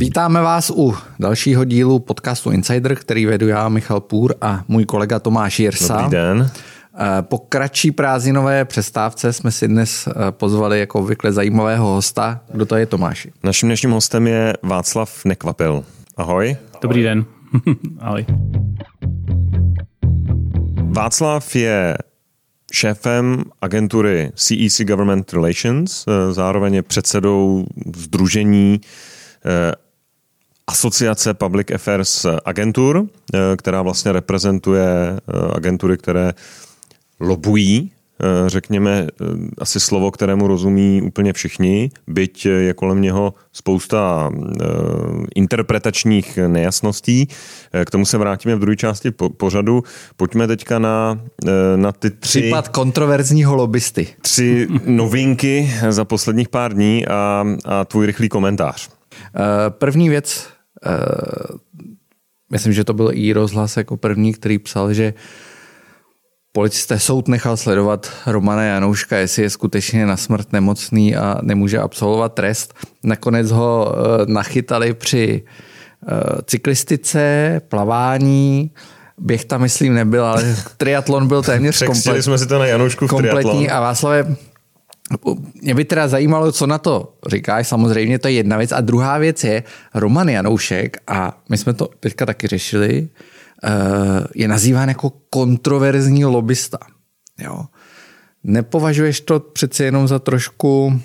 Vítáme vás u dalšího dílu podcastu Insider, který vedu já, Michal Půr a můj kolega Tomáš Jirsa. Dobrý den. Eh, po kratší prázdninové přestávce jsme si dnes eh, pozvali jako obvykle zajímavého hosta. Kdo to je Tomáši? Naším dnešním hostem je Václav Nekvapil. Ahoj. Dobrý den. Ahoj. Václav je šéfem agentury CEC e Government Relations, eh, zároveň je předsedou združení Asociace Public Affairs agentur, která vlastně reprezentuje agentury, které lobují, eh, řekněme, eh, asi slovo, kterému rozumí úplně všichni, byť je kolem něho spousta eh, interpretačních nejasností. K tomu se vrátíme v druhé části pořadu. Pojďme teďka na, na ty tři... Případ kontroverzního lobbysty. Tři novinky za posledních pár dní a, a tvůj rychlý komentář. První věc, myslím, že to byl i rozhlas jako první, který psal, že Policisté soud nechal sledovat Romana Janouška, jestli je skutečně na smrt nemocný a nemůže absolvovat trest. Nakonec ho eh, nachytali při eh, cyklistice, plavání, Běh tam, myslím, nebyl, ale triatlon byl téměř kompletní. jsme si to na Janoušku v kompletní. Triatlon. A Václave, mě by teda zajímalo, co na to říkáš, samozřejmě to je jedna věc. A druhá věc je Roman Janoušek, a my jsme to teďka taky řešili, Eh, je nazýván jako kontroverzní lobista. Jo. Nepovažuješ to přece jenom za trošku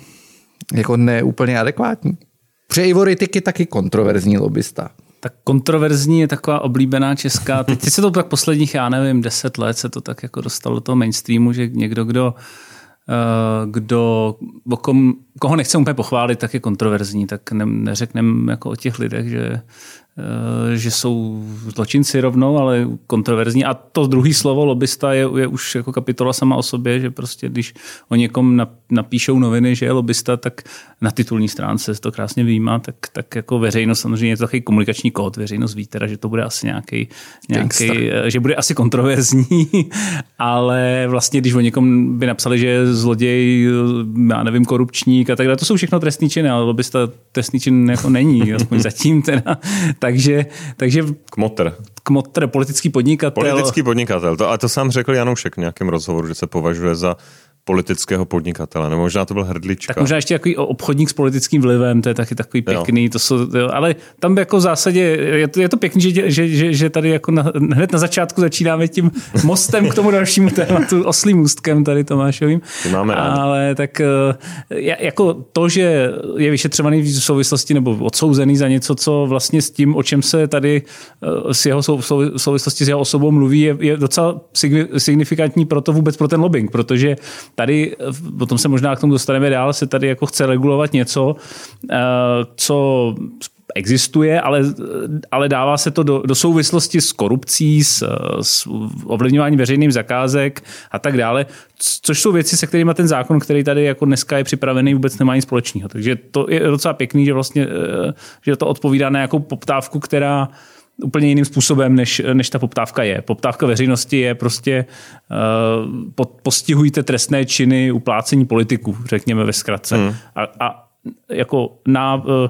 jako neúplně adekvátní? Protože Ivor je taky kontroverzní lobista. Tak kontroverzní je taková oblíbená česká. Teď se to tak posledních, já nevím, deset let se to tak jako dostalo do toho mainstreamu, že někdo, kdo eh, kdo, kom, koho nechce úplně pochválit, tak je kontroverzní, tak ne, neřekneme jako o těch lidech, že Eh, že jsou zločinci rovnou, ale kontroverzní. A to druhý slovo lobista je, je už jako kapitola sama o sobě, že prostě když o někom napíšou noviny, že je lobista, tak na titulní stránce se to krásně výjímá, tak, tak jako veřejnost samozřejmě je to takový komunikační kód. Veřejnost ví teda, že to bude asi nějaký, nějaký eh, že bude asi kontroverzní, ale vlastně, když o někom by napsali, že je zloděj, já nevím, korupčník a tak dále, to jsou všechno trestní činy, ale lobista trestný čin jako není, aspoň zatím teda takže, takže Kmotr. Kmotr, politický podnikatel. Politický podnikatel. To, a to sám řekl Janoušek v nějakém rozhovoru, že se považuje za politického podnikatele, nebo možná to byl hrdlička. Tak možná ještě takový obchodník s politickým vlivem, to je taky takový pěkný, jo. to jsou, jo, ale tam jako v zásadě je to, je to pěkný, že, že, že, že tady jako na, hned na začátku začínáme tím mostem k tomu dalšímu tématu, oslým ústkem tady Tomášovým. To máme rád. Ale tak eh, jako to, že je vyšetřovaný v souvislosti nebo odsouzený za něco, co vlastně s tím, o čem se tady eh, s jeho souvislosti s jeho osobou mluví, je, je docela signifikantní pro to vůbec pro ten lobbying, protože tady, potom se možná k tomu dostaneme dál, se tady jako chce regulovat něco, eh, co existuje, ale, ale dává se to do, do souvislosti s korupcí, s, s ovlivňováním veřejných zakázek a tak dále, což jsou věci, se kterými ten zákon, který tady jako dneska je připravený, vůbec nemá nic společného. Takže to je docela pěkný, že vlastně eh, že to odpovídá na nějakou poptávku, která úplně jiným způsobem, než, než ta poptávka je. Poptávka veřejnosti je prostě uh, postihujte trestné činy uplácení politiků, řekněme ve zkratce. Hmm. A, a jako na, uh,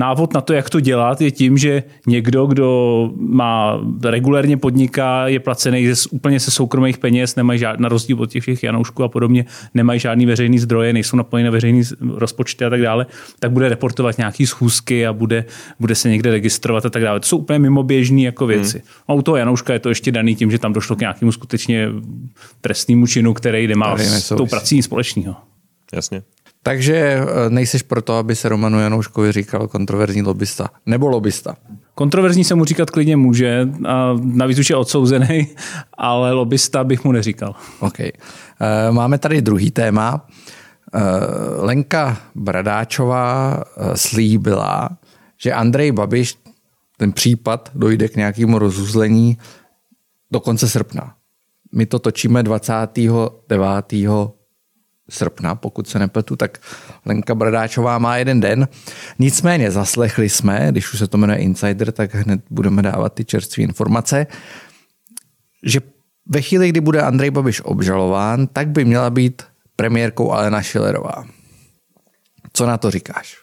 návod na to, jak to dělat, je tím, že někdo, kdo má regulérně podniká, je placený ze, úplně se soukromých peněz, nemají žád, na rozdíl od těch všech Janoušků a podobně, nemají žádný veřejný zdroje, nejsou napojeni na veřejný rozpočty a tak dále, tak bude reportovat nějaký schůzky a bude, bude se někde registrovat a tak dále. To jsou úplně mimoběžné jako věci. Hmm. A u toho Janouška je to ještě daný tím, že tam došlo k nějakému skutečně trestnému činu, který nemá s tou prací společného. Jasně. Takže eh, nejseš proto, aby se Romanu Janouškovi říkal kontroverzní lobista. Nebo lobista. Kontroverzní se mu říkat klidně může, a navíc už je odsouzený, ale lobista bych mu neříkal. OK. Eh, máme tady druhý téma. Eh, Lenka Bradáčová slíbila, že Andrej Babiš ten případ dojde k nějakému rozuzlení do konce srpna. My to točíme 29 srpna, pokud se nepletu, tak Lenka Bradáčová má jeden den. Nicméně zaslechli jsme, když už se to jmenuje Insider, tak hned budeme dávat ty čerstvé informace, že ve chvíli, kdy bude Andrej Babiš obžalován, tak by měla být premiérkou Alena Šilerová. Co na to říkáš?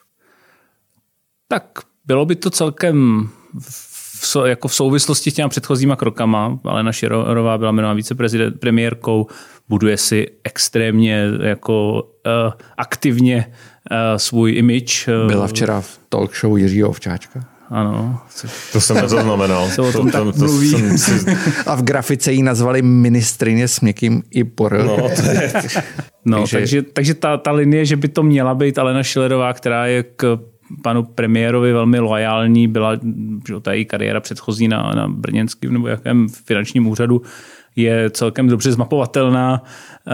Tak bylo by to celkem v, jako v souvislosti s těma předchozíma krokama. Alena Širová byla jmenována viceprezident premiérkou, buduje si extrémně jako uh, aktivně uh, svůj image. Byla včera v talk show Jiřího Ovčáčka. Ano. To jsem nezaznamenal. Se o tom to, tak to, mluví. To jsem si... A v grafice ji nazvali ministrině s měkkým i por. No, to je... no takže, takže, takže ta, ta linie, že by to měla být Alena Šilerová, která je k panu premiérovi velmi loajální, byla že ta její kariéra předchozí na, na brněnském nebo jakém finančním úřadu, je celkem dobře zmapovatelná eh,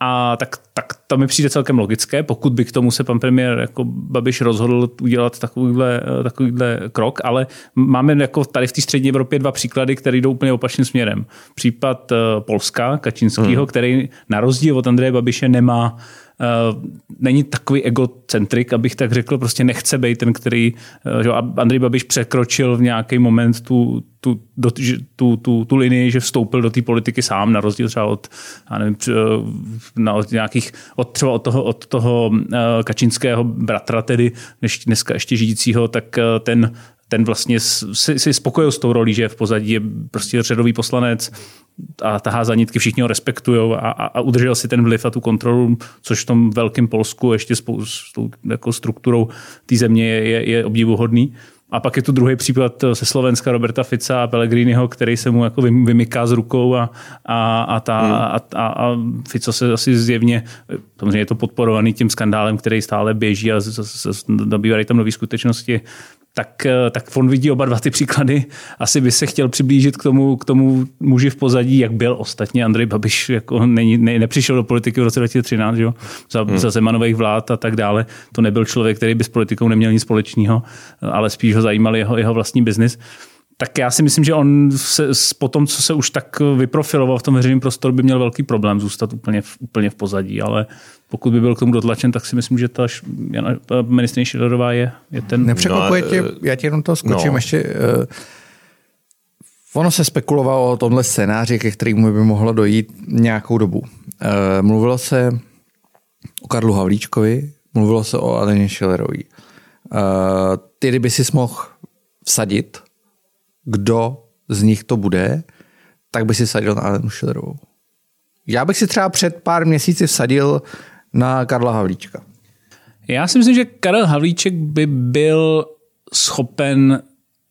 a tak, tak to mi přijde celkem logické, pokud by k tomu se pan premiér jako Babiš rozhodl udělat takovýhle, eh, takovýhle krok, ale máme jako tady v té střední Evropě dva příklady, které jdou úplně opačným směrem. Případ eh, Polska, Kačínského, hmm. který na rozdíl od Andreje Babiše nemá není takový egocentrik, abych tak řekl, prostě nechce být ten, který, uh, že Andrej Babiš překročil v nějaký moment tu, tu, do, tu, tu, tu linii, že vstoupil do té politiky sám, na rozdíl třeba od, já nevím, na, od nějakých, od třeba od toho, od toho kačínského bratra tedy, než dneska ještě žijícího, tak ten ten vlastně si, si spokojil s tou rolí, že v pozadí je prostě řadový poslanec, a tahá za nitky, všichni ho respektují a, a, a udržel si ten vliv a tu kontrolu, což v tom velkém Polsku ještě s, s tou jako strukturou té země je, je, je obdivuhodný. A pak je tu druhý případ se Slovenska Roberta Fica a Pellegriniho, který se mu jako vymyká z rukou a, a, a, ta, hmm. a, a, a Fico se asi zjevně, samozřejmě je to podporovaný tím skandálem, který stále běží a dobývají tam nové skutečnosti, tak, eh, tak on vidí oba dva ty příklady. Asi by se chtěl přiblížit k tomu, k tomu muži v pozadí, jak byl ostatně Andrej Babiš, jako není, ne, nepřišel do politiky v roce 2013, jo? Za, hmm. za Zemanových vlád a tak dále. To nebyl člověk, který by s politikou neměl nic společného, ale spíš ho zajímal jeho, jeho vlastní biznis tak já si myslím, že on se, po tom, co se už tak vyprofiloval v tom veřejném prostoru, by měl velký problém zůstat úplně v, úplně v pozadí, ale pokud by byl k tomu dotlačen, tak si myslím, že ta, ta ministrině Šilerová je, je ten... Nepřekvapuje no, tě, já ti jenom to skočím no. ještě... Uh, ono se spekulovalo o tomhle scénáři, ke kterému by mohlo dojít nějakou dobu. Uh, mluvilo se o Karlu Havlíčkovi, mluvilo se o Aleně Šilerový. Uh, ty, kdyby si mohl vsadit, kdo z nich to bude, tak by si sadil na Alenu Šilerovou. Já bych si třeba před pár měsíci vsadil na Karla Havlíčka. Já si myslím, že Karel Havlíček by byl schopen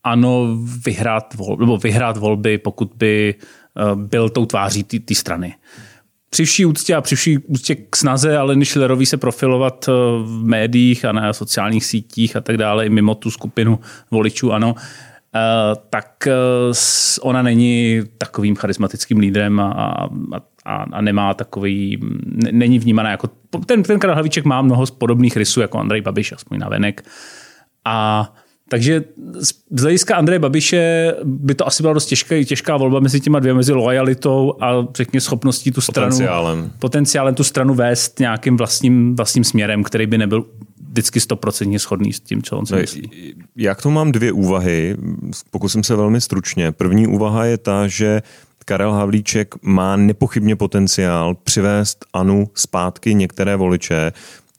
ano vyhrát volby, nebo vyhrát volby, pokud by eh, byl tou tváří té strany. Při vší úctě a při vší úctě k snaze ale Schillerový se profilovat eh, v médiích a na sociálních sítích a tak dále, i mimo tu skupinu voličů, ano, tak eh, ona není takovým charismatickým lídrem a, a, a nemá takový, není vnímaná jako, ten, ten Karel Hlavíček má mnoho podobných rysů jako Andrej Babiš, aspoň na venek. A takže z hlediska Andreje Babiše by to asi byla dost těžká, těžká volba mezi těma dvěma, mezi lojalitou a řekně schopností tu stranu, potenciálem. potenciálem tu stranu vést nějakým vlastním, vlastním směrem, který by nebyl vždycky stoprocentně shodný s tím, co on si myslí. Já k tomu mám dvě úvahy, pokusím se velmi stručně. První úvaha je ta, že Karel Havlíček má nepochybně potenciál přivést Anu zpátky některé voliče,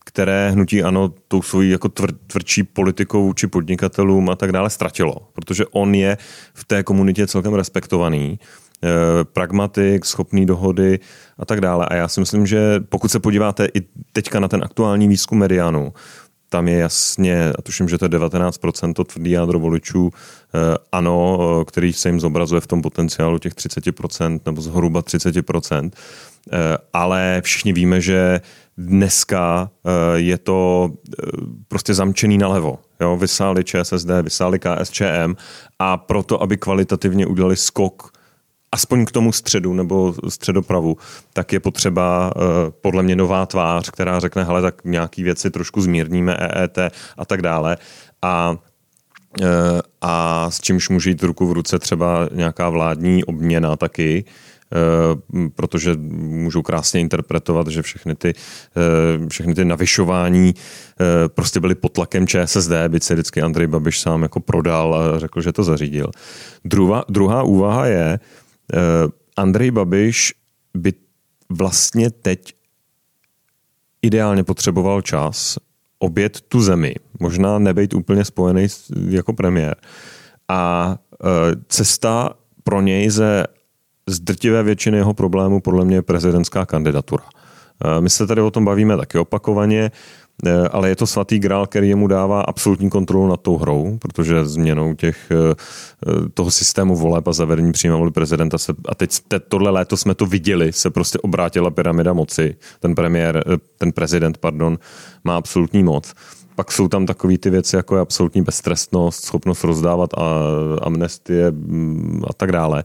které hnutí ano tou svojí jako tvr, tvrdší politikou či podnikatelům a tak dále ztratilo, protože on je v té komunitě celkem respektovaný, eh, pragmatik, schopný dohody a tak dále. A já si myslím, že pokud se podíváte i teďka na ten aktuální výzkum Medianu, tam je jasně, a tuším, že to je 19% to tvrdý jádro voličů, eh, ano, eh, který se jim zobrazuje v tom potenciálu těch 30% nebo zhruba 30%, eh, ale všichni víme, že dneska je to prostě zamčený nalevo. Jo, vysáli ČSSD, vysáli KSČM a proto, aby kvalitativně udělali skok aspoň k tomu středu nebo středopravu, tak je potřeba uh, podle mě nová tvář, která řekne, hele, tak nějaký věci trošku zmírníme, EET a tak dále. A uh, a s čímž může jít ruku v ruce třeba nějaká vládní obměna taky, Uh, protože můžou krásně interpretovat, že všechny ty, všechny ty navyšování prostě byly pod tlakem ČSSD, byť se vždycky Andrej Babiš sám jako prodal a řekl, že to zařídil. Druhá, druhá úvaha je, Eh, Andrej Babiš by vlastně teď ideálně potřeboval čas, obět tu zemi, možná nebejt úplně spojený jako premiér. A e, cesta pro něj ze z drtivé většiny jeho problémů podle mě je prezidentská kandidatura. E, my se tady o tom bavíme taky opakovaně. Eh, ale je to svatý grál, který jemu dává absolutní kontrolu nad tou hrou, protože změnou těch, eh, eh, toho systému voleb a zavedení přímé volby prezidenta se, a teď tohle léto jsme to viděli, se prostě obrátila pyramida moci. Ten premiér, ten prezident, pardon, má absolutní moc. Pak jsou tam takové ty věci, jako je absolutní beztrestnost, schopnost rozdávat a amnestie mm, a tak dále.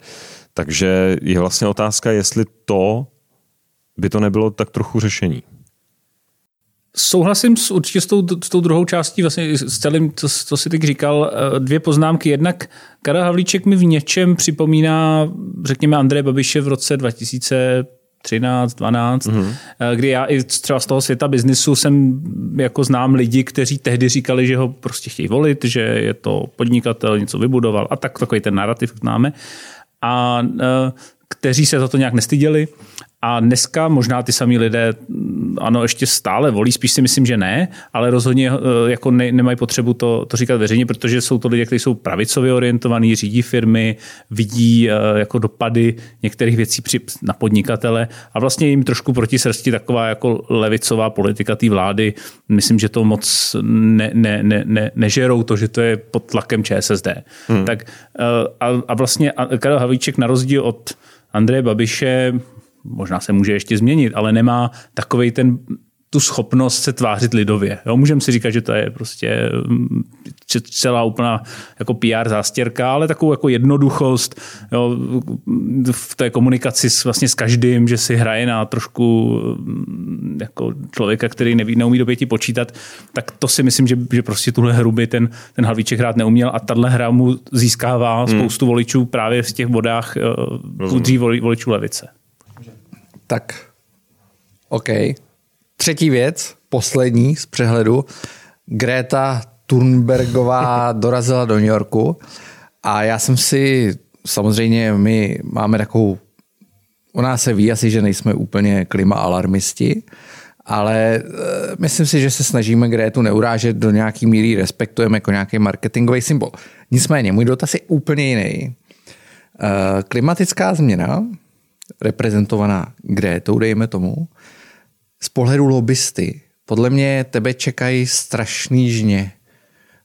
Takže je vlastně otázka, jestli to by to nebylo tak trochu řešení. Souhlasím s, určitě s tou, s tou druhou částí, vlastně s celým, co, co jsi teď říkal. Eh, dvě poznámky. Jednak Karel Havlíček mi v něčem připomíná, řekněme, Andreje Babiše v roce 2000 13, 12, mm-hmm. kdy já i třeba z toho světa biznisu jsem jako znám lidi, kteří tehdy říkali, že ho prostě chtějí volit, že je to podnikatel, něco vybudoval a tak takový ten narrativ známe. A eh, kteří se za to nějak nestyděli a dneska možná ty samý lidé, ano, ještě stále volí, spíš si myslím, že ne, ale rozhodně eh, jako ne, nemají potřebu to, to říkat veřejně, protože jsou to lidé, kteří jsou pravicově orientovaní, řídí firmy, vidí eh, jako dopady některých věcí při, na podnikatele a vlastně jim trošku proti srsti taková jako levicová politika té vlády. Myslím, že to moc ne, ne, ne, ne, nežerou to, že to je pod tlakem ČSSD. Hmm. Tak eh, a, a vlastně Karel Havlíček na rozdíl od Andreje Babiše možná se může ještě změnit, ale nemá takový ten tu schopnost se tvářit lidově. Jo, můžeme si říkat, že to je prostě mm, celá úplná jako PR zástěrka, ale takovou jako jednoduchost jo, v té komunikaci s, vlastně s každým, že si hraje na trošku mm, jako člověka, který neví, neumí do pěti počítat, tak to si myslím, že, že prostě tuhle hru by ten, ten Halvíček hrát neuměl a tahle hra mu získává hmm. spoustu voličů právě v těch vodách uh, voličů levice. Tak, OK. Třetí věc, poslední z přehledu. Greta Thunbergová dorazila do New Yorku a já jsem si, samozřejmě my máme takovou, u nás se ví asi, že nejsme úplně klima alarmisti, ale e, myslím si, že se snažíme Grétu neurážet do nějaký míry, respektujeme jako nějaký marketingový symbol. Nicméně, můj dotaz je úplně jiný. E, klimatická změna reprezentovaná Grétou, dejme tomu, z pohledu lobbysty, podle mě tebe čekají strašný žně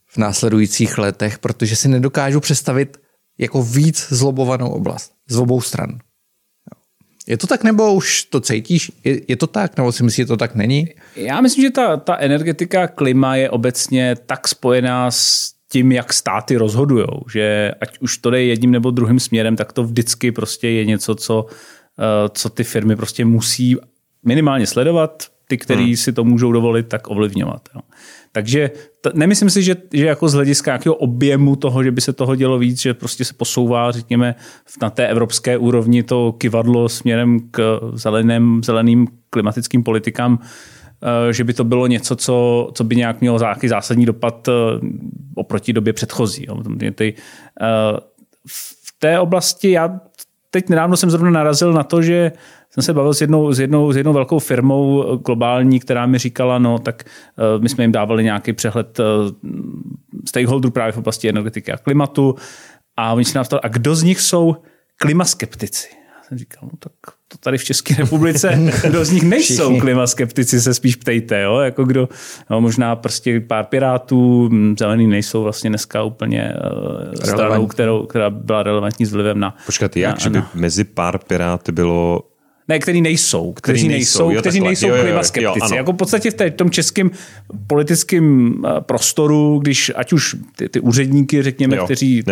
v následujících letech, protože si nedokážu představit jako víc zlobovanou oblast z obou stran. Je to tak, nebo už to cítíš? Je, je to tak, nebo si myslíš, že to tak není? Já myslím, že ta, ta energetika, klima je obecně tak spojená s tím, jak státy rozhodují, že ať už to jde jedním nebo druhým směrem, tak to vždycky prostě je něco, co Eh, co ty firmy prostě musí minimálně sledovat, ty, který hmm. si to můžou dovolit, tak ovlivňovat. Jo. Takže t- nemyslím si, že, že jako z hlediska nějakého objemu toho, že by se toho dělo víc, že prostě se posouvá, řekněme, na té evropské úrovni to kivadlo směrem k zeleným, zeleným klimatickým politikám, že by to bylo něco, co, co by nějak mělo nějaký zásadní dopad eh, oproti době předchozí. Ty, v té oblasti já teď nedávno jsem zrovna narazil na to, že jsem se bavil s jednou, s jednou, s jednou velkou firmou globální, která mi říkala, no tak my jsme jim dávali nějaký přehled stakeholderů právě v oblasti energetiky a klimatu a oni se nás ptali, a kdo z nich jsou klimaskeptici? Jsem říkal, no tak to tady v České republice, kdo z nich nejsou? Klimaskeptici, se spíš ptejte, jo? jako kdo, no, možná prostě pár pirátů, hm, zelený nejsou vlastně dneska úplně uh, stranou, kterou, která byla relevantní s vlivem na... Počkat, jak, na, že by na, mezi pár piráty bylo ne, který nejsou, kteří, kteří nejsou, jo, kteří nejsou klimaskeptici. Jako v podstatě v té, tom českém politickém eh, prostoru, když ať už ty, ty úředníky, řekněme, jo, kteří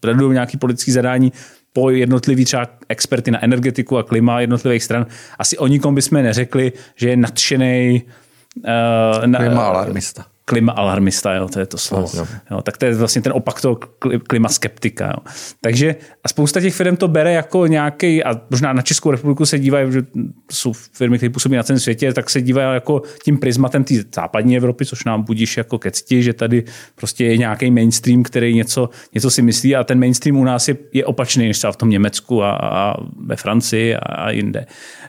sledují nějaký politický zadání, po jednotlivý třeba experty na energetiku a klima jednotlivých stran, asi o nikom bychom neřekli, že je nadšený uh, na, klima alarmista klima alarmista, jo, to je to slovo. No, jo, tak to je vlastně ten opak toho klima skeptika. Jo. Takže a spousta těch firm to bere jako nějaký, a možná na Českou republiku se dívají, že jsou firmy, které působí na celém světě, tak se dívají jako tím prismatem té západní Evropy, což nám budíš jako ke cti, že tady prostě je nějaký mainstream, který něco, něco si myslí a ten mainstream u nás je, je opačný než třeba v tom Německu a, a ve Francii a, a jinde.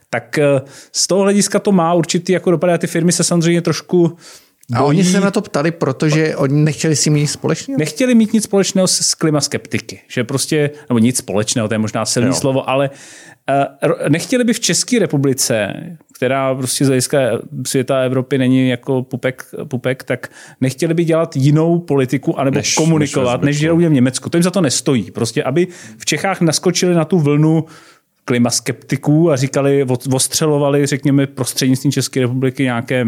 Tak eh, z toho hlediska to má určitý jako dopady a ty firmy se samozřejmě trošku A oni se na to ptali, protože oni nechtěli si mít nic společného? Nechtěli mít nic společného s, s klimaskeptiky. Že prostě, nebo nic společného, to je možná silný jo. slovo, ale uh, nechtěli by v České republice, která prostě z hlediska světa Evropy není jako pupek, pupek, tak nechtěli by dělat jinou politiku anebo než, komunikovat, než, než dělají v Německu. To jim za to nestojí. Prostě, aby v Čechách naskočili na tu vlnu klimaskeptiků a říkali, ostřelovali, řekněme, prostřednictvím České republiky nějaké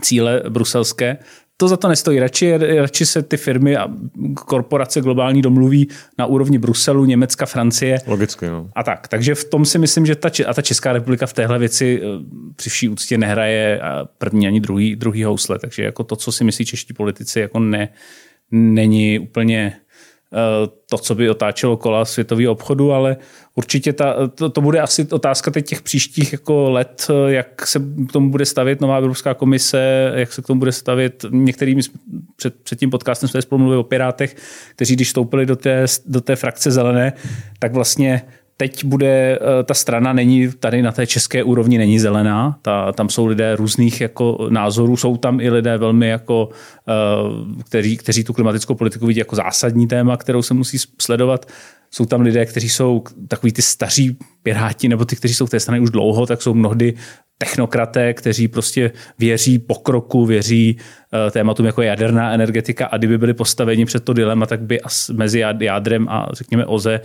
cíle bruselské, to za to nestojí. Radši, radši se ty firmy a korporace globální domluví na úrovni Bruselu, Německa, Francie. Logicky, no. A tak. Takže v tom si myslím, že ta, a ta Česká republika v téhle věci eh, při vší úctě nehraje první ani druhý, druhý housle. Takže jako to, co si myslí čeští politici, jako ne, není úplně to, co by otáčelo kola světového obchodu, ale určitě ta, to, to, bude asi otázka teď těch příštích jako let, eh, jak se k tomu bude stavět nová Evropská komise, jak se k tomu bude stavět. Některými před, před tím podcastem jsme spolu mluvili o Pirátech, kteří když vstoupili do té, do té frakce zelené, tak vlastně teď bude, eh, ta strana není tady na té české úrovni není zelená, ta, tam jsou lidé různých jako názorů, jsou tam i lidé velmi jako, eh, kteří, kteří tu klimatickou politiku vidí jako zásadní téma, kterou se musí sledovat. Jsou tam lidé, kteří jsou takový ty staří piráti, nebo ty, kteří jsou v té straně už dlouho, tak jsou mnohdy technokraté, kteří prostě věří pokroku, věří uh, tématům jako jaderná energetika a kdyby byli postaveni před to dilema, tak by mezi jádrem a řekněme OZE,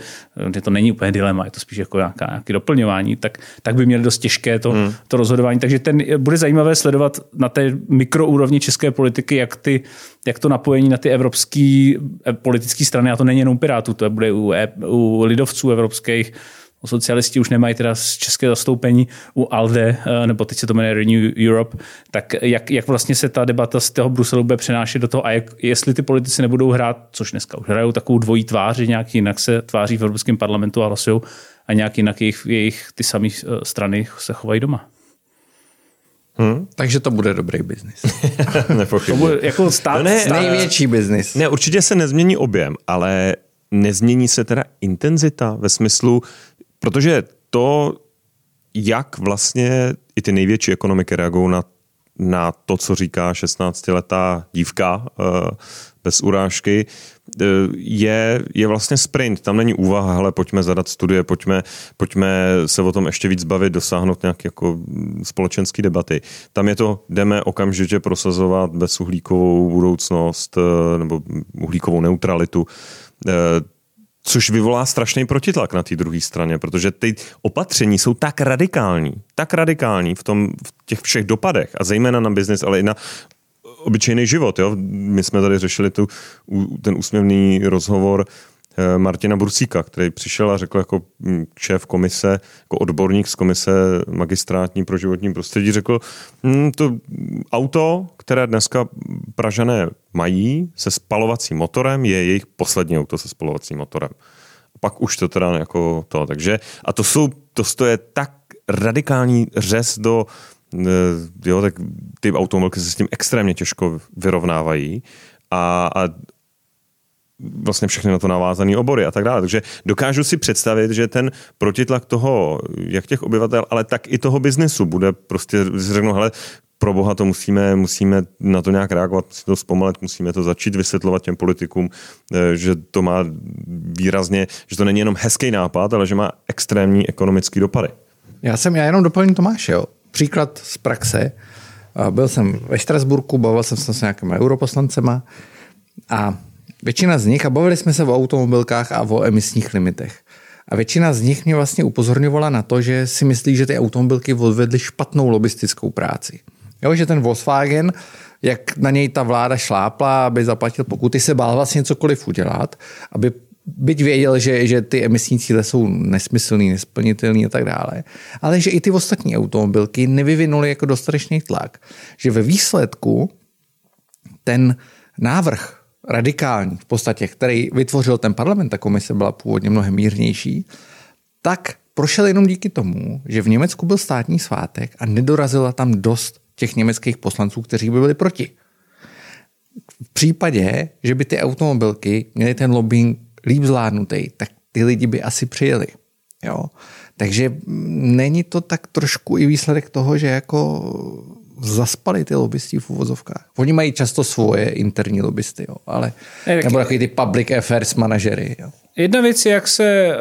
kde to není úplně dilema, je to spíš jako nějaká, nějaké doplňování, tak, tak by měli dost těžké to, hmm. to rozhodování. Takže ten, bude zajímavé sledovat na té mikroúrovni české politiky, jak, ty, jak to napojení na ty evropské eh, politické strany, a to není jenom Pirátů, to bude u, e, u lidovců evropských, socialisti už nemají teda české zastoupení u ALDE, eh, nebo teď se to jmenuje Renew Europe, tak jak, jak vlastně se ta debata z toho Bruselu bude přenášet do toho a jak, jestli ty politici nebudou hrát, což dneska už hrajou takovou dvojí tvář, že nějak jinak se tváří v Evropském parlamentu a hlasují a nějak jinak jejich, jejich ty samé eh, strany se chovají doma. Hmm? Takže to bude dobrý biznis. to bude jako stát, no ne, stát. největší biznis. Ne, určitě se nezmění objem, ale nezmění se teda intenzita ve smyslu, Protože to, jak vlastně i ty největší ekonomiky reagují na, na to, co říká 16-letá dívka eh, bez urážky, eh, je, je vlastně sprint. Tam není úvaha, hele, pojďme zadat studie, pojďme, pojďme se o tom ještě víc bavit, dosáhnout nějaké jako společenské debaty. Tam je to, jdeme okamžitě prosazovat bezuhlíkovou budoucnost eh, nebo uhlíkovou neutralitu což vyvolá strašný protitlak na té druhé straně, protože ty opatření jsou tak radikální, tak radikální v, tom, v těch všech dopadech a zejména na biznis, ale i na obyčejný život. Jo? My jsme tady řešili tu, ten úsměvný rozhovor Eh, Martina Bursíka, který přišel a řekl jako hm, šéf komise, jako odborník z komise magistrátní pro životní prostředí, řekl, hm, to auto, které dneska Pražané mají se spalovacím motorem, je jejich poslední auto se spalovacím motorem. Pak už to teda jako to. Takže, a to jsou, to, to je tak radikální řez do, eh, jo, tak ty automobilky se s tím extrémně těžko vyrovnávají a, a vlastně všechny na to navázané obory a tak dále. Takže dokážu si představit, že ten protitlak toho, jak těch obyvatel, ale tak i toho biznesu bude prostě, řeknu, hele, pro boha to musíme, musíme na to nějak reagovat, musíme to zpomalit, musíme to začít vysvětlovat těm politikům, eh, že to má výrazně, že to není jenom hezký nápad, ale že má extrémní ekonomický dopady. Já jsem, já jenom doplním Tomáše, jo. Příklad z praxe. Byl jsem ve Štrasburku, bavil jsem se s nějakými europoslancema a Většina z nich, a bavili jsme se o automobilkách a o emisních limitech. A většina z nich mě vlastně upozorňovala na to, že si myslí, že ty automobilky odvedly špatnou lobistickou práci. Jo, že ten Volkswagen, jak na něj ta vláda šlápla, aby zaplatil pokuty, se bál vlastně cokoliv udělat, aby byť věděl, že, že ty emisní cíle jsou nesmyslný, nesplnitelný a tak dále, ale že i ty ostatní automobilky nevyvinuly jako dostatečný tlak. Že ve výsledku ten návrh radikální v podstatě, který vytvořil ten parlament, ta komise byla původně mnohem mírnější, tak prošel jenom díky tomu, že v Německu byl státní svátek a nedorazila tam dost těch německých poslanců, kteří by byli proti. V případě, že by ty automobilky měly ten lobbying líp zvládnutý, tak ty lidi by asi přijeli. Jo? Takže není to tak trošku i výsledek toho, že jako zaspali ty lobbystí v uvozovkách. Oni mají často svoje interní lobbysty, jo, ale ne, nebo takový ty public affairs manažery. Jo. Jedna věc je, jak se, eh,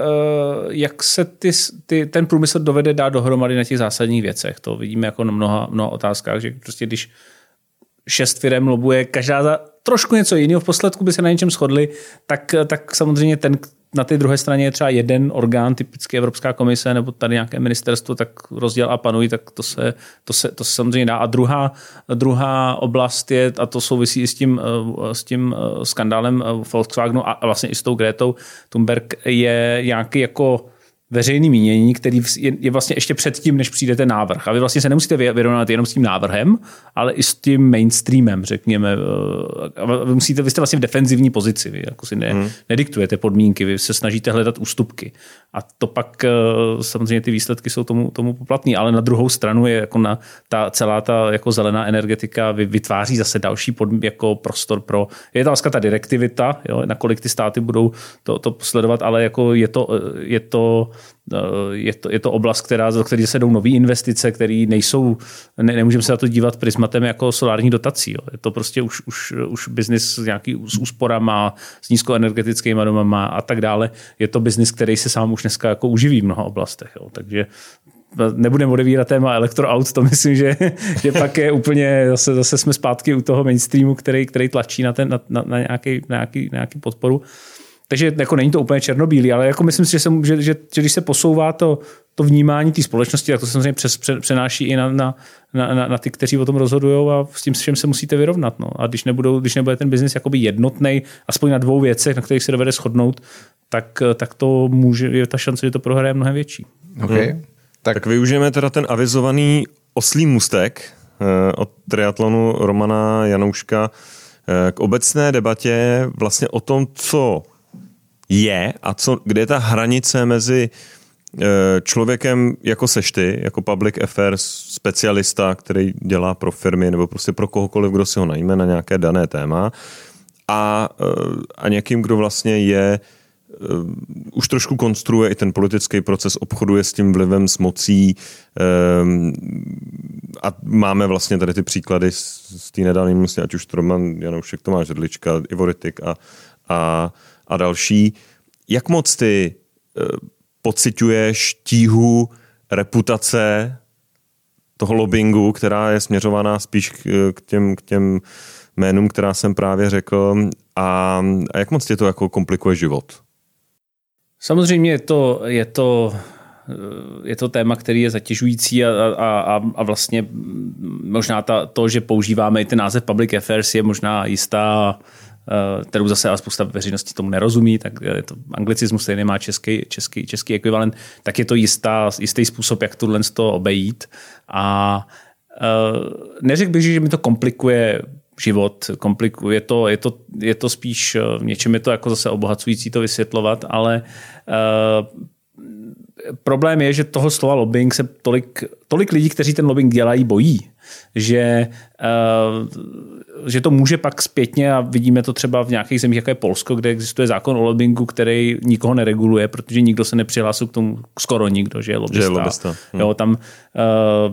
jak se ty, ty, ten průmysl dovede dát dohromady na těch zásadních věcech. To vidíme jako na mnoha, mnoha otázkách, že prostě když šest firm lobuje, každá za trošku něco jiného, v posledku by se na něčem shodli, tak, tak samozřejmě ten, na té druhé straně je třeba jeden orgán, typicky Evropská komise nebo tady nějaké ministerstvo, tak rozděl a panují, tak to se, to se, to se samozřejmě dá. A druhá, druhá oblast je, a to souvisí i s tím, eh, s tím eh, skandálem eh, Volkswagenu a vlastně i s tou Gretou Thunberg, je nějaký jako veřejný mínění, který je vlastně ještě předtím, než přijde ten návrh. A vy vlastně se nemusíte vyrovnat jenom s tím návrhem, ale i s tím mainstreamem, řekněme. Eh, vy, musíte, vy jste vlastně v defenzivní pozici, vy jako si ne, hmm. nediktujete podmínky, vy se snažíte hledat ústupky. A to pak eh, samozřejmě ty výsledky jsou tomu, tomu poplatný, ale na druhou stranu je jako na ta celá ta jako zelená energetika vytváří zase další pod, jako prostor pro, je to ta direktivita, jo, nakolik ty státy budou to, to sledovat, ale jako je to, eh, je to je to, je to oblast, která, do které se jdou nové investice, které nejsou, ne, nemůžeme se na to dívat prismatem jako solární dotací. Jo. Je to prostě už, už, už biznis nějaký s úsporama, s nízkoenergetickými domama a tak dále. Je to biznis, který se sám už dneska jako uživí v mnoha oblastech. Jo. Takže nebudeme odevírat téma elektroaut, to myslím, že, že pak je úplně, zase, zase jsme zpátky u toho mainstreamu, který, který tlačí na, ten, na, na, na, nějaký, na, nějaký, na nějaký podporu. Takže jako není to úplně černobílý, ale jako myslím si, že, se, že, že, že když se posouvá to, to vnímání té společnosti, tak to se samozřejmě přes, přenáší i na, na, na, na, ty, kteří o tom rozhodují a s tím, s čím se musíte vyrovnat. No. A když, nebudou, když nebude ten biznis jakoby jednotný, aspoň na dvou věcech, na kterých se dovede shodnout, tak, tak to může, je ta šance, že to prohraje mnohem větší. Okay. Hmm. Tak. tak využijeme teda ten avizovaný oslý mustek eh, od triatlonu Romana Janouška eh, k obecné debatě vlastně o tom, co je a co, kde je ta hranice mezi eh, člověkem jako seš ty, jako public affairs specialista, který dělá pro firmy nebo prostě pro kohokoliv, kdo si ho najme na nějaké dané téma a, eh, a někým, kdo vlastně je uh, už trošku konstruuje i ten politický proces, obchoduje s tím vlivem, s mocí um, a máme vlastně tady ty příklady z, z té nedávné ať už to Roman Janoušek, Tomáš Ředlička, Ivoritik a, a a další. Jak moc ty uh, pociťuješ tíhu reputace toho lobbingu, která je směřovaná spíš k, k, těm, k těm jménům, která jsem právě řekl a, a jak moc tě to jako komplikuje život? Samozřejmě je to, je to je to téma, který je zatěžující a, a, a vlastně možná ta, to, že používáme i ten název Public Affairs, je možná jistá Eh, kterou zase ale spousta veřejnosti tomu nerozumí, tak je to anglicismus, který nemá český, český, český ekvivalent, tak je to jistá, jistý způsob, jak tohle to obejít. A uh, neřekl bych, že mi to komplikuje život, komplikuje to, je to, je to spíš, eh, v něčem je to jako zase obohacující to vysvětlovat, ale problém je, že toho slova lobbying se tolik, tolik lidí, kteří ten lobbying dělají, bojí, že uh, že to může pak zpětně, a vidíme to třeba v nějakých zemích, jako je Polsko, kde existuje zákon o lobbingu, který nikoho nereguluje, protože nikdo se nepřihlásil k tomu, skoro nikdo, že je lobbysta. Že je lobbysta. Hm. Jo, tam uh,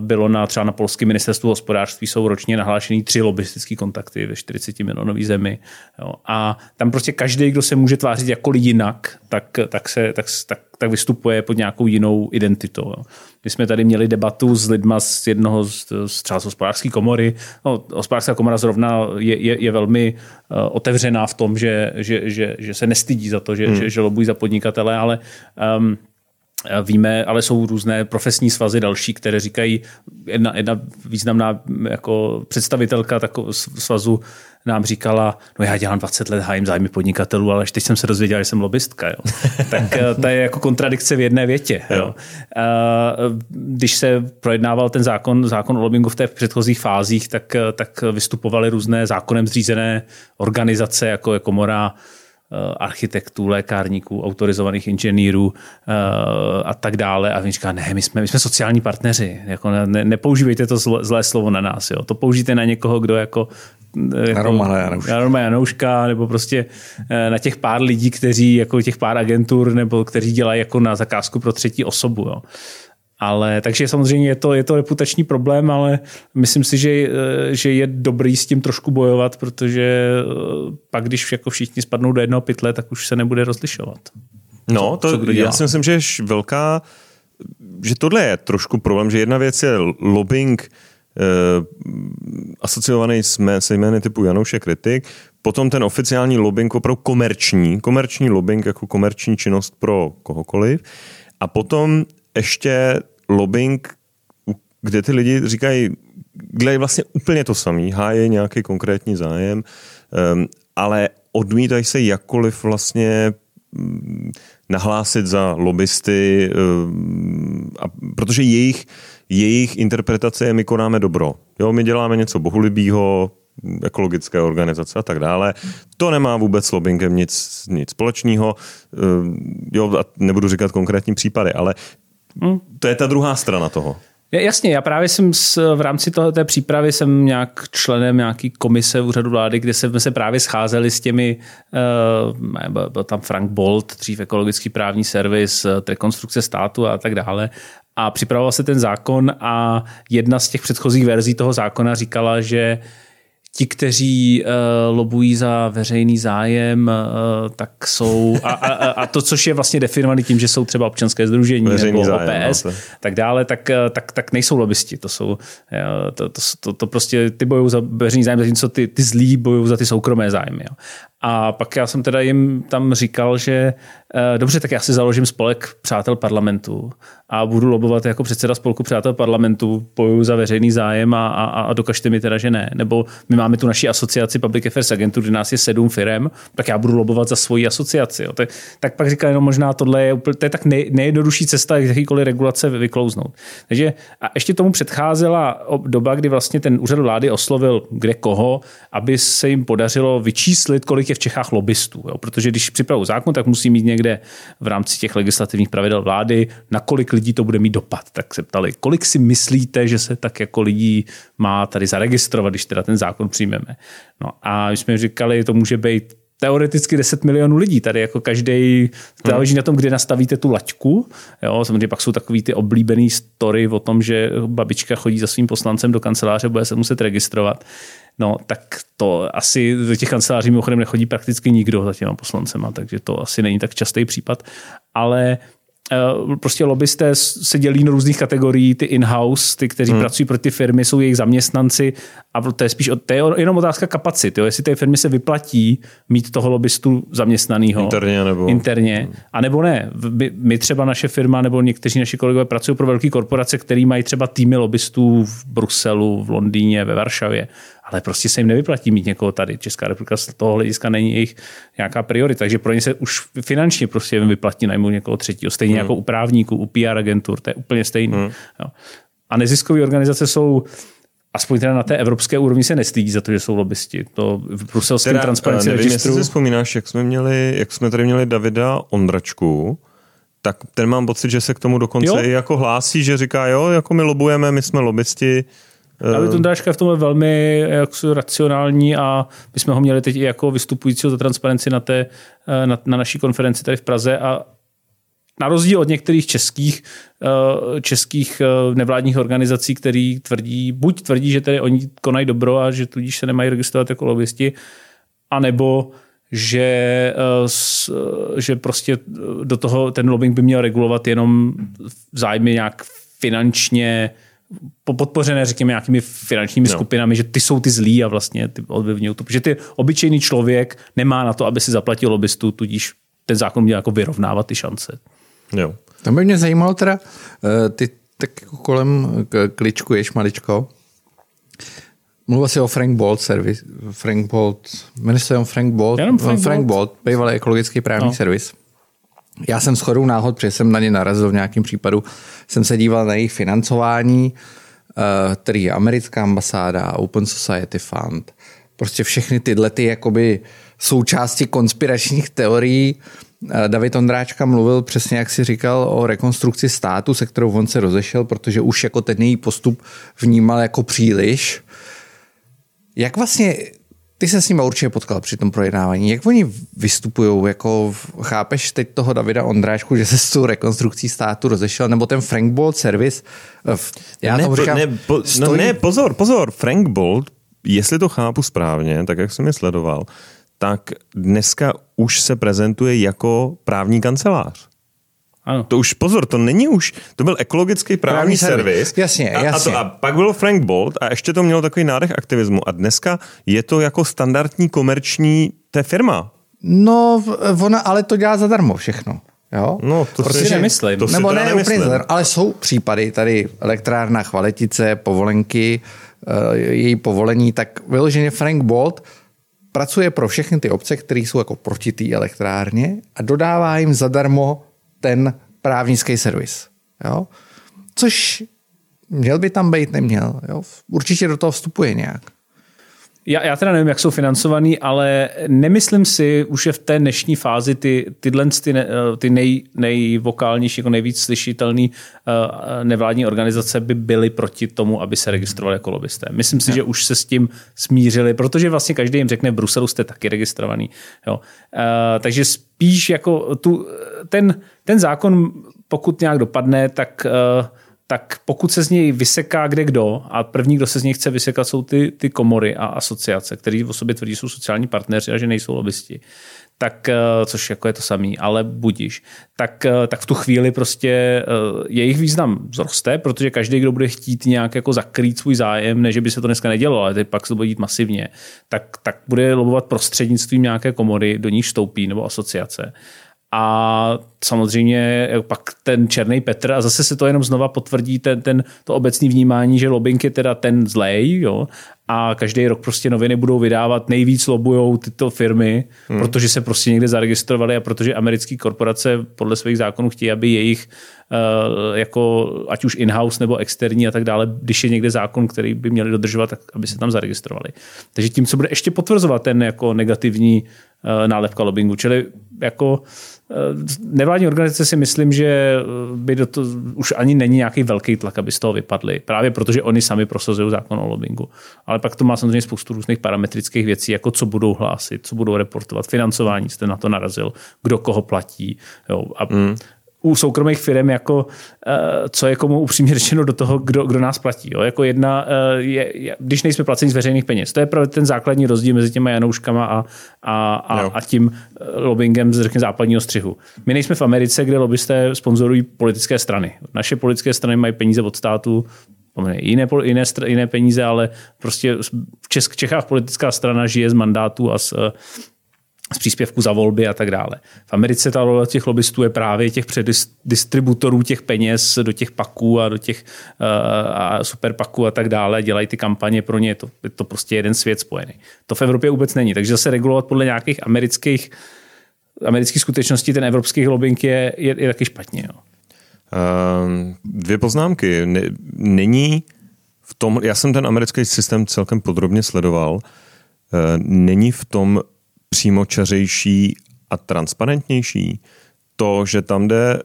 bylo na, třeba na polském ministerstvu hospodářství jsou ročně nahlášený tři lobbystické kontakty ve 40 milionové zemi. Jo, a tam prostě každý, kdo se může tvářit jako jinak, tak, tak, se, tak, tak, tak vystupuje pod nějakou jinou identitou. Jo. My jsme tady měli debatu s lidma z jednoho z, z třeba z hospodářské komory. No, hospodářská komora zrovna je, je, je velmi uh, otevřená v tom, že, že, že, že se nestydí za to, že, hmm. že, že lobují za podnikatele, ale um, Víme, ale jsou různé profesní svazy další, které říkají, jedna, jedna významná jako představitelka takového svazu nám říkala, no já dělám 20 let, hájím zájmy podnikatelů, ale až teď jsem se dozvěděl, že jsem lobbystka. Jo. tak eh, to je jako kontradikce v jedné větě. Jo. Když se projednával ten zákon, zákon o lobbingu v těch předchozích fázích, tak, eh, tak vystupovaly různé zákonem zřízené organizace, jako je komora Eh, architektů, lékárníků, autorizovaných inženýrů eh, a tak dále. A on říká, ne, my jsme, my jsme sociální partneři, jako ne, nepoužívejte to zlé slovo na nás, jo. to použijte na někoho, kdo jako eh, jako, na Romana Janouška. Na Romana Janouška, nebo prostě na těch pár lidí, kteří, jako těch pár agentur, nebo kteří dělají jako na zakázku pro třetí osobu. Jo. Ale takže samozřejmě je to, je to reputační problém, ale myslím si, že, že je dobrý s tím trošku bojovat, protože pak, když jako všichni spadnou do jednoho pytle, tak už se nebude rozlišovat. No, to, co já si myslím, že je velká, že tohle je trošku problém, že jedna věc je lobbying eh, asociovaný s mé, se jmény typu Janouše Kritik, potom ten oficiální lobbying opravdu komerční, komerční lobbying jako komerční činnost pro kohokoliv. A potom ještě lobbying, kde ty lidi říkají, kde je vlastně úplně to samý, hájí nějaký konkrétní zájem, um, ale odmítají se jakkoliv vlastně mm, nahlásit za lobbysty, a, protože jejich, jejich interpretace je, my konáme dobro. Jo, my děláme něco bohulibýho, ekologické organizace a tak dále. To nemá vůbec s lobbyingem nic, nic společného. Jo, a nebudu říkat konkrétní případy, ale Hmm. To je ta druhá strana toho. Jasně, já právě jsem s, v rámci toho, té přípravy jsem nějak členem nějaký komise úřadu vlády, kde jsme se právě scházeli s těmi, uh, byl tam Frank Bolt, dřív ekologický právní servis, eh, rekonstrukce státu a tak dále. A připravoval se ten zákon a jedna z těch předchozích verzí toho zákona říkala, že ti, kteří uh, lobují za veřejný zájem, uh, tak jsou, a, a, a to, což je vlastně definovaný tím, že jsou třeba občanské združení veřejný nebo zájem, OPS, no, tak dále, tak, tak, tak nejsou lobbysti. To jsou, to, to, to, to prostě, ty bojují za veřejný zájem, zatímco ty, ty zlí bojují za ty soukromé zájmy. Jo. A pak já jsem teda jim tam říkal, že eh, dobře, tak já si založím spolek přátel parlamentu a budu lobovat jako předseda spolku přátel parlamentu, pojuju za veřejný zájem a, a, a dokažte mi teda, že ne. Nebo my máme tu naši asociaci Public Affairs Agentur, kde nás je sedm firm, tak já budu lobovat za svoji asociaci. Jo. Tak, tak pak říkal, no možná tohle je, úplně, to je tak nej, nejjednodušší cesta, jak jakýkoliv regulace vyklouznout. Takže a ještě tomu předcházela doba, kdy vlastně ten úřad vlády oslovil kde koho, aby se jim podařilo vyčíslit, kolik je v Čechách lobbystů. Jo? Protože když připravují zákon, tak musí mít někde v rámci těch legislativních pravidel vlády, na kolik lidí to bude mít dopad. Tak se ptali, kolik si myslíte, že se tak jako lidí má tady zaregistrovat, když teda ten zákon přijmeme. No a my jsme říkali, to může být teoreticky 10 milionů lidí. Tady jako každý záleží hmm. na tom, kde nastavíte tu laťku. Jo, samozřejmě pak jsou takový ty oblíbený story o tom, že babička chodí za svým poslancem do kanceláře, bude se muset registrovat. No, tak to asi do těch kanceláří mimochodem nechodí prakticky nikdo za těma poslancema, takže to asi není tak častý případ. Ale prostě lobbysté se dělí do různých kategorií, ty in-house, ty, kteří hmm. pracují pro ty firmy, jsou jejich zaměstnanci a to je spíš to je jenom otázka kapacit. Jo? Jestli té firmy se vyplatí mít toho lobbystu zaměstnaného interně, nebo... interně hmm. a nebo ne. My, my třeba naše firma nebo někteří naši kolegové pracují pro velké korporace, které mají třeba týmy lobbystů v Bruselu, v Londýně, ve Varšavě ale prostě se jim nevyplatí mít někoho tady. Česká republika z toho hlediska není jejich nějaká priorita, takže pro ně se už finančně prostě vyplatí najmout někoho třetího. Stejně hmm. jako u právníků, u PR agentur, to je úplně stejné. Hmm. A neziskové organizace jsou aspoň teda na té evropské úrovni se nestydí za to, že jsou lobbysti. To v bruselském transparenci nevím, registru... Jestli si vzpomínáš, jak jsme, měli, jak jsme tady měli Davida Ondračku, tak ten mám pocit, že se k tomu dokonce jo? i jako hlásí, že říká, jo, jako my lobujeme, my jsme lobbysti, David Ondráška je v tomhle velmi jak racionální a my jsme ho měli teď i jako vystupujícího za transparenci na, té, eh, na, na naší konferenci tady v Praze a na rozdíl od některých českých, eh, českých eh, nevládních organizací, který tvrdí, buď tvrdí, že tedy oni konají dobro a že tudíž se nemají registrovat jako lobbysti, anebo že, že prostě do toho ten lobbying by měl regulovat jenom zájmy nějak finančně podpořené, řekněme, nějakými finančními no. skupinami, že ty jsou ty zlí a vlastně ty ovlivňují to. Protože ty obyčejný člověk nemá na to, aby si zaplatil lobbystu, tudíž ten zákon měl jako vyrovnávat ty šance. Jo. To by mě zajímalo teda, eh, ty tak jako kolem kličkuješ maličko. Mluvil si o Frank Bolt servis. Frank Bolt, jmenuje se Frank Bolt? Jenom Frank, Frank Bolt, Bolt bývalý ekologický právní no. servis. Já jsem shodou náhod, protože jsem na ně narazil v nějakém případu, jsem se díval na jejich financování, eh, který je americká ambasáda, Open Society Fund, prostě všechny tyhle ty jakoby součásti konspiračních teorií. Eh, David Ondráčka mluvil přesně, jak si říkal, o rekonstrukci státu, se kterou on se rozešel, protože už jako ten její postup vnímal jako příliš. Jak vlastně ty se s nimi určitě potkal při tom projednávání. Jak oni vystupují? Jako, chápeš teď toho Davida Ondráčku, že se s tou rekonstrukcí státu rozešel, nebo ten Frank Bolt servis? Já ne, tomu říkám, ne, po, no stojí... no ne, pozor, pozor, Frank Bolt, jestli to chápu správně, tak jak jsem je sledoval, tak dneska už se prezentuje jako právní kancelář. Ano. To už pozor, to není už, to byl ekologický právní, právní servis. Jasně, a, jasně. A, to, a pak byl Frank Bolt a ještě to mělo takový nádech aktivismu. A dneska je to jako standardní komerční té firma. No, ona ale to dělá zadarmo všechno. Jo? No, to prostě si nemyslím. To si Nebo ne nemyslím. úplně zadarmo, ale jsou případy, tady elektrárna Chvaletice, povolenky, eh, její povolení, tak vyloženě Frank Bolt pracuje pro všechny ty obce, které jsou jako proti té elektrárně a dodává jim zadarmo ten právnický servis. Jo? Což měl by tam být, neměl. Jo? Určitě do toho vstupuje nějak. Já, já teda nevím, jak jsou financovaný, ale nemyslím si, už je v té dnešní fázi ty, tyhle ty, ne, ty nej, nejvokálnější, jako nejvíc slyšitelný uh, nevládní organizace by byly proti tomu, aby se registrovali jako lobbysté. Myslím si, ne. že už se s tím smířili, protože vlastně každý jim řekne, v Bruselu jste taky registrovaný. Jo. Takže spíš jako tu, ten, ten zákon, pokud nějak dopadne, tak uh, tak pokud se z něj vyseká kde kdo, a první, kdo se z něj chce vysekat, jsou ty, ty komory a asociace, které o sobě tvrdí, jsou sociální partneři a že nejsou lobbysti, tak, eh, což jako je to samý, ale budíš, tak, eh, tak v tu chvíli prostě eh, jejich význam zroste, protože každý, kdo bude chtít nějak jako zakrýt svůj zájem, ne, že by se to dneska nedělo, ale teď pak se to bude dít masivně, tak, tak bude lobovat prostřednictvím nějaké komory, do níž vstoupí nebo asociace. A samozřejmě pak ten Černý Petr, a zase se to jenom znova potvrdí ten, ten, to obecní vnímání, že lobbying je teda ten zlej, jo, a každý rok prostě noviny budou vydávat, nejvíc lobujou tyto firmy, hmm. protože se prostě někde zaregistrovali a protože americké korporace podle svých zákonů chtějí, aby jejich uh, jako ať už in-house nebo externí a tak dále, když je někde zákon, který by měli dodržovat, tak aby se tam zaregistrovali. Takže tím, co bude ještě potvrzovat ten jako negativní uh, nálepka lobbingu, čili jako Eh, nevládní organizace si myslím, že eh, by do to už ani není nějaký velký tlak, aby z toho vypadly. Právě protože oni sami prosazují zákon o lobbingu. Ale pak to má samozřejmě spoustu různých parametrických věcí, jako co budou hlásit, co budou reportovat, financování, jste na to narazil, kdo koho platí. Jo. A mm u soukromých firm, jako eh, co je komu upřímně řečeno do toho, kdo, kdo nás platí. Jo? Jako jedna, eh, je, je, když nejsme placeni z veřejných peněz. To je právě ten základní rozdíl mezi těma Janouškama a, a, a, a tím eh, lobbyingem z řekněme, západního střihu. My nejsme v Americe, kde lobbysté sponzorují politické strany. Naše politické strany mají peníze od státu, jiné, jiné, jiné peníze, ale prostě v Česk, Čechách politická strana žije z mandátů a z, z příspěvku za volby a tak dále. V Americe ta role těch lobbystů je právě těch předistributorů těch peněz do těch paků a do těch uh, a superpaků a tak dále. Dělají ty kampaně pro ně, je to, je to prostě jeden svět spojený. To v Evropě vůbec není. Takže zase regulovat podle nějakých amerických amerických skutečností ten evropský lobbying je, je, je taky špatně. Jo. Uh, dvě poznámky. Není v tom, já jsem ten americký systém celkem podrobně sledoval, uh, není v tom přímočařejší a transparentnější. To, že tam jde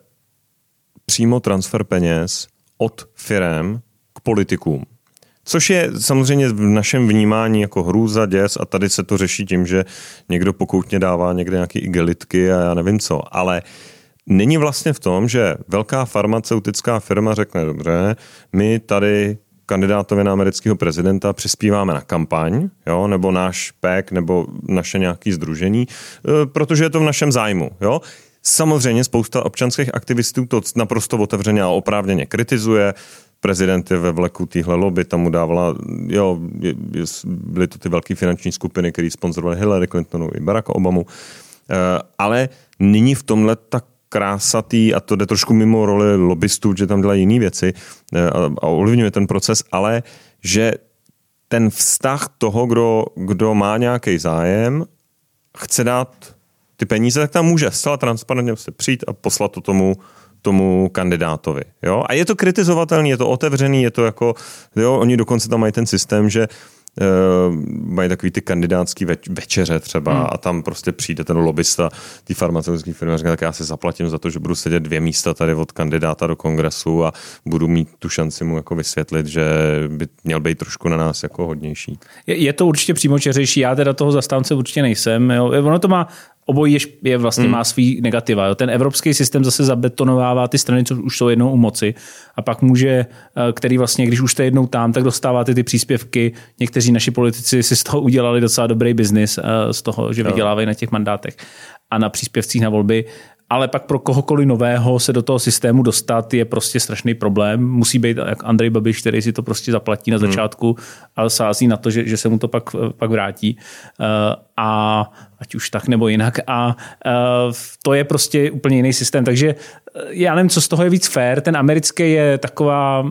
přímo transfer peněz od firem k politikům. Což je samozřejmě v našem vnímání jako hrůza, děs a tady se to řeší tím, že někdo pokoutně dává někde nějaké igelitky a já nevím co. Ale není vlastně v tom, že velká farmaceutická firma řekne, dobře, my tady kandidátovi na amerického prezidenta přispíváme na kampaň, jo, nebo náš PEC, nebo naše nějaké združení, e, protože je to v našem zájmu. Jo. Samozřejmě spousta občanských aktivistů to naprosto otevřeně a oprávněně kritizuje. Prezident je ve vleku téhle lobby, tam mu dávala, jo, byly to ty velké finanční skupiny, které sponzorovaly Hillary Clintonu i Barack Obamu. E, ale nyní v tomhle tak krásatý a to jde trošku mimo roli lobbystů, že tam dělají jiné věci eh, a, a ovlivňuje ten proces, ale že ten vztah toho, kdo, kdo má nějaký zájem, chce dát ty peníze, tak tam může zcela transparentně se přijít a poslat to tomu, tomu kandidátovi. Jo? A je to kritizovatelný, je to otevřený, je to jako, jo, oni dokonce tam mají ten systém, že mají takový ty kandidátský večeře třeba hmm. a tam prostě přijde ten lobista té farmaceutické firmy a říká, tak já si zaplatím za to, že budu sedět dvě místa tady od kandidáta do kongresu a budu mít tu šanci mu jako vysvětlit, že by měl být trošku na nás jako hodnější. Je, je to určitě přímočeřejší, já teda toho zastánce určitě nejsem. Jo. Ono to má obojí je, je vlastně hmm. má svý negativa. Jo. Ten evropský systém zase zabetonovává ty strany, co už jsou jednou u moci a pak může, eh, který vlastně, když už jste jednou tam, tak dostáváte ty příspěvky. Někteří naši politici si z toho udělali docela dobrý biznis, eh, z toho, že vydělávají na těch mandátech a na příspěvcích na volby ale pak pro kohokoliv nového se do toho systému dostat je prostě strašný problém. Musí být jak Andrej Babiš, který si to prostě zaplatí na hmm. začátku a sází na to, že, že se mu to pak, pak vrátí. Uh, a ať už tak nebo jinak. A uh, to je prostě úplně jiný systém. Takže eh, já nevím, co z toho je víc fair. Ten americký je taková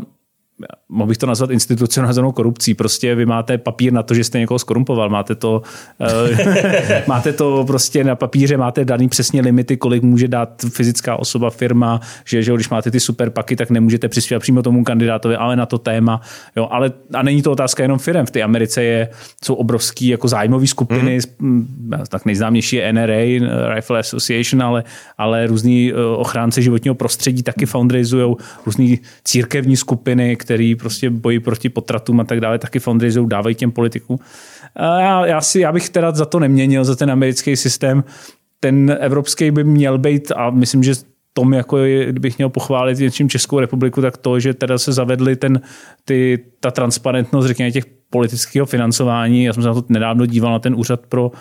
mohl bych to nazvat institucionalizovanou korupcí. Prostě vy máte papír na to, že jste někoho skorumpoval. Máte to, uh, máte to prostě na papíře, máte daný přesně limity, kolik může dát fyzická osoba, firma, že, že když máte ty super paky, tak nemůžete přispět přímo tomu kandidátovi, ale na to téma. Jo, ale, a není to otázka jenom firm. V té Americe je, jsou obrovský jako zájmové skupiny, mm. tak nejznámější je NRA, Rifle Association, ale, ale různý eh, ochránce životního prostředí taky fundraizují, různý církevní skupiny, který prostě bojí proti potratům a tak dále, taky fundraizují, dávají těm politikům. Já, já, si, já bych teda za to neměnil, za ten americký systém. Ten evropský by měl být a myslím, že tom, jako kdybych měl pochválit něčím Českou republiku, tak to, že teda se zavedly ten, ty, ta transparentnost, řekněme, těch politického financování. Já jsem se na to nedávno díval na ten úřad pro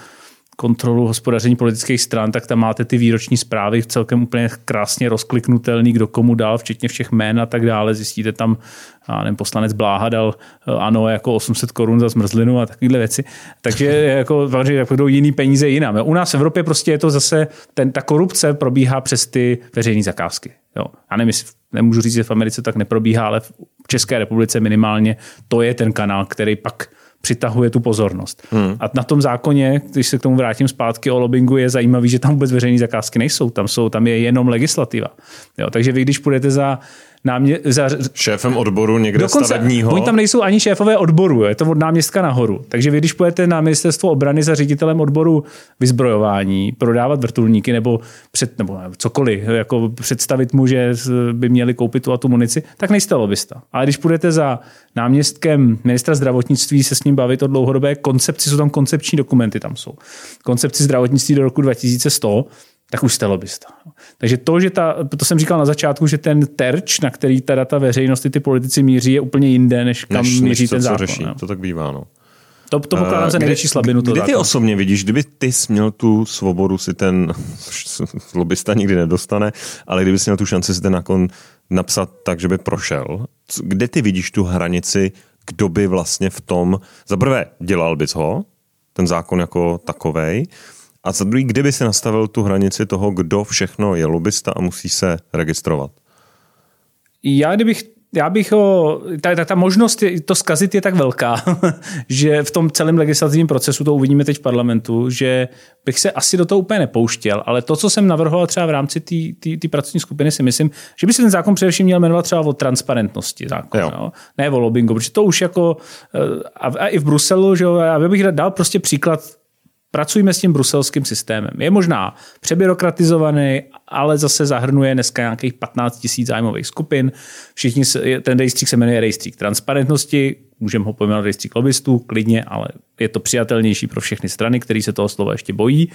kontrolu hospodaření politických stran, tak tam máte ty výroční zprávy celkem úplně krásně rozkliknutelný, kdo komu dal, včetně všech jmén a tak dále. Zjistíte tam, a nevím, poslanec Bláha dal eh, ano jako 800 korun za zmrzlinu a takovéhle věci. Takže jako, jako jdou jiný peníze jinam. U nás v Evropě prostě je to zase, ten, ta korupce probíhá přes ty veřejné zakázky. Jo. Já nevím, nemůžu říct, že v Americe tak neprobíhá, ale v České republice minimálně to je ten kanál, který pak přitahuje tu pozornost. Hmm. A na tom zákoně, když se k tomu vrátím zpátky o lobbingu, je zajímavý, že tam vůbec veřejné zakázky nejsou. Tam, jsou, tam je jenom legislativa. Jo, takže vy, když půjdete za námě, za, šéfem odboru někde dokonce, stavebního. Oni tam nejsou ani šéfové odboru, je to od náměstka nahoru. Takže vy, když půjdete na ministerstvo obrany za ředitelem odboru vyzbrojování, prodávat vrtulníky nebo, před, nebo cokoliv, jako představit mu, že by měli koupit tu a tu munici, tak nejste lobista. Ale když půjdete za náměstkem ministra zdravotnictví se s ním bavit o dlouhodobé koncepci, jsou tam koncepční dokumenty, tam jsou. Koncepci zdravotnictví do roku 2100, tak už jste lobista. Takže to, že ta, to jsem říkal na začátku, že ten terč, na který teda ta veřejnost ty politici míří, je úplně jinde, než kam než, míří než to, ten zákon. Řeší. To tak bývá, no. To, to pokládám za největší slabinu toho Kdy ty osobně vidíš, kdyby ty jsi měl tu svobodu si ten lobista nikdy nedostane, ale kdyby jsi měl tu šanci si ten nakon napsat tak, že by prošel, kde ty vidíš tu hranici, kdo by vlastně v tom, za prvé dělal bys ho, ten zákon jako takovej, a za druhý, kdyby si nastavil tu hranici toho, kdo všechno je lobista a musí se registrovat? Já kdybych já bych ho, ta, ta, ta možnost je, to zkazit je tak velká, že v tom celém legislativním procesu, to uvidíme teď v parlamentu, že bych se asi do toho úplně nepouštěl, ale to, co jsem navrhoval třeba v rámci té pracovní skupiny, si myslím, že by se ten zákon především měl jmenovat třeba o transparentnosti zákona, jo. Jo? ne o lobbingu, protože to už jako, eh, a, a i v Bruselu, že jo, já bych dal prostě příklad Pracujeme s tím bruselským systémem. Je možná přebyrokratizovaný, ale zase zahrnuje dneska nějakých 15 tisíc zájmových skupin. Všichni, ten rejstřík se jmenuje rejstřík transparentnosti, můžeme ho pojmenovat rejstřík lobbystů, klidně, ale je to přijatelnější pro všechny strany, které se toho slova ještě bojí.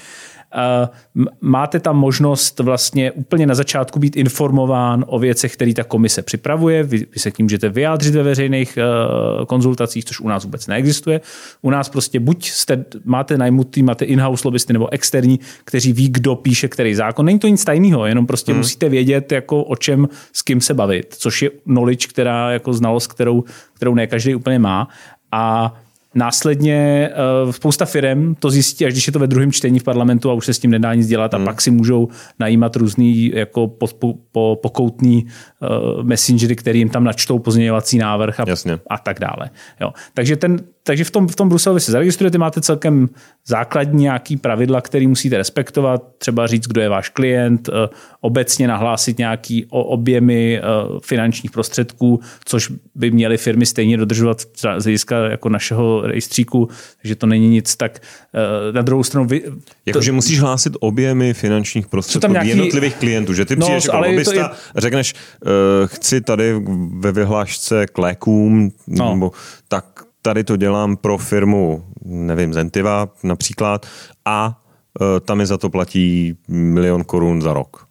Máte tam možnost vlastně úplně na začátku být informován o věcech, které ta komise připravuje. Vy, se k ním můžete vyjádřit ve veřejných uh, konzultacích, což u nás vůbec neexistuje. U nás prostě buď jste, máte najmutý, máte in-house lobbysty nebo externí, kteří ví, kdo píše který zákon. Není to nic tajného, jenom prostě hmm. musíte vědět, jako o čem s kým se bavit, což je knowledge, která jako znalost, kterou, kterou ne každý úplně má. A Následně uh, spousta firm to zjistí, až když je to ve druhém čtení v parlamentu a už se s tím nedá nic dělat hmm. a pak si můžou najímat různý jako po, po, po, pokoutný uh, messengery, který jim tam načtou pozměňovací návrh a, a tak dále. Jo. Takže ten, takže v tom, v tom Bruselu vy se zaregistrujete, máte celkem základní nějaký pravidla, které musíte respektovat, třeba říct, kdo je váš klient, eh, obecně nahlásit nějaký objemy eh, finančních prostředků, což by měly firmy stejně dodržovat z hlediska jako našeho rejstříku, takže to není nic tak eh, na druhou stranu... Vy, Jakože musíš hlásit objemy finančních prostředků tam nějaký... jednotlivých klientů, že ty no, přijdeš jako lobbysta je... řekneš, uh, chci tady ve vyhlášce k lékům, no. nebo tak tady to dělám pro firmu, nevím, Zentiva například, a e, tam mi za to platí milion korun za rok.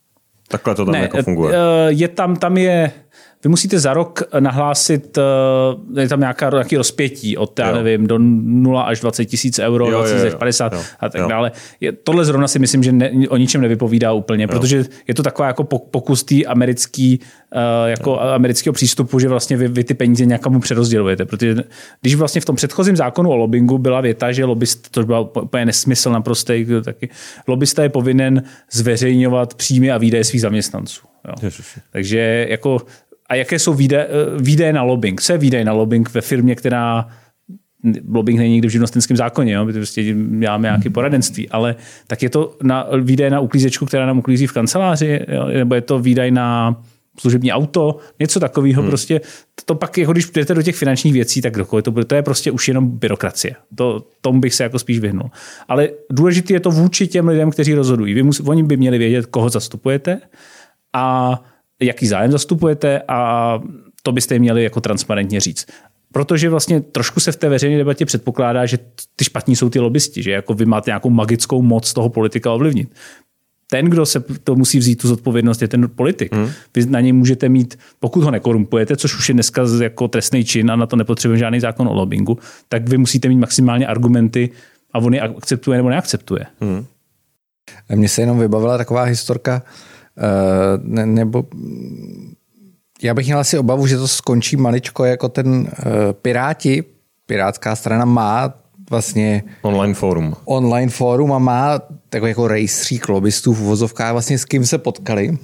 Takhle to tam ne, jako funguje. E, je tam, tam je vy musíte za rok nahlásit, eh, je tam nějaká, nějaký rozpětí od, já nevím, do 0 až 20 tisíc euro, jo, 20 až 50 jo, a tak jo. dále. Je, tohle zrovna si myslím, že ne, o ničem nevypovídá úplně, jo. protože je to taková jako pokus té americký, uh, jako jo. amerického přístupu, že vlastně vy, vy ty peníze nějakému přerozdělujete. Protože když vlastně v tom předchozím zákonu o lobbingu byla věta, že lobbyst, to byl úplně nesmysl naprostý, taky lobbysta je povinen zveřejňovat příjmy a výdaje svých zaměstnanců. Jo. Takže jako a jaké jsou výdaje, eh, výdaje na lobbying. Co je výdaje na lobbying ve firmě, která lobbying není nikdy v živnostenském zákoně, jo? prostě děláme nějaké poradenství, ale tak je to na, výdaj na uklízečku, která nám uklízí v kanceláři, jo? nebo je to výdaj na služební auto, něco takového hmm. prostě. To pak, jako když jdete do těch finančních věcí, tak dokoliv to bude, to je prostě už jenom byrokracie. To, tomu bych se jako spíš vyhnul. Ale důležité je to vůči těm lidem, kteří rozhodují. Vy mus, oni by měli vědět, koho zastupujete a jaký zájem zastupujete a to byste jim měli jako transparentně říct. Protože vlastně trošku se v té veřejné debatě předpokládá, že ty špatní jsou ty lobbysti, že jako vy máte nějakou magickou moc toho politika ovlivnit. Ten, kdo se to musí vzít tu zodpovědnost, je ten politik. Hmm. Vy na něj můžete mít, pokud ho nekorumpujete, což už je dneska jako trestný čin a na to nepotřebujeme žádný zákon o lobbingu, tak vy musíte mít maximálně argumenty a on je akceptuje nebo neakceptuje. Hmm. Mně se jenom vybavila taková historka, Eh, ne, nebo já bych měl asi obavu, že to skončí maličko jako ten uh, Piráti. Pirátská strana má vlastně online fórum. Online fórum a má takový jako rejstřík lobbystů v uvozovkách, vlastně s kým se potkali.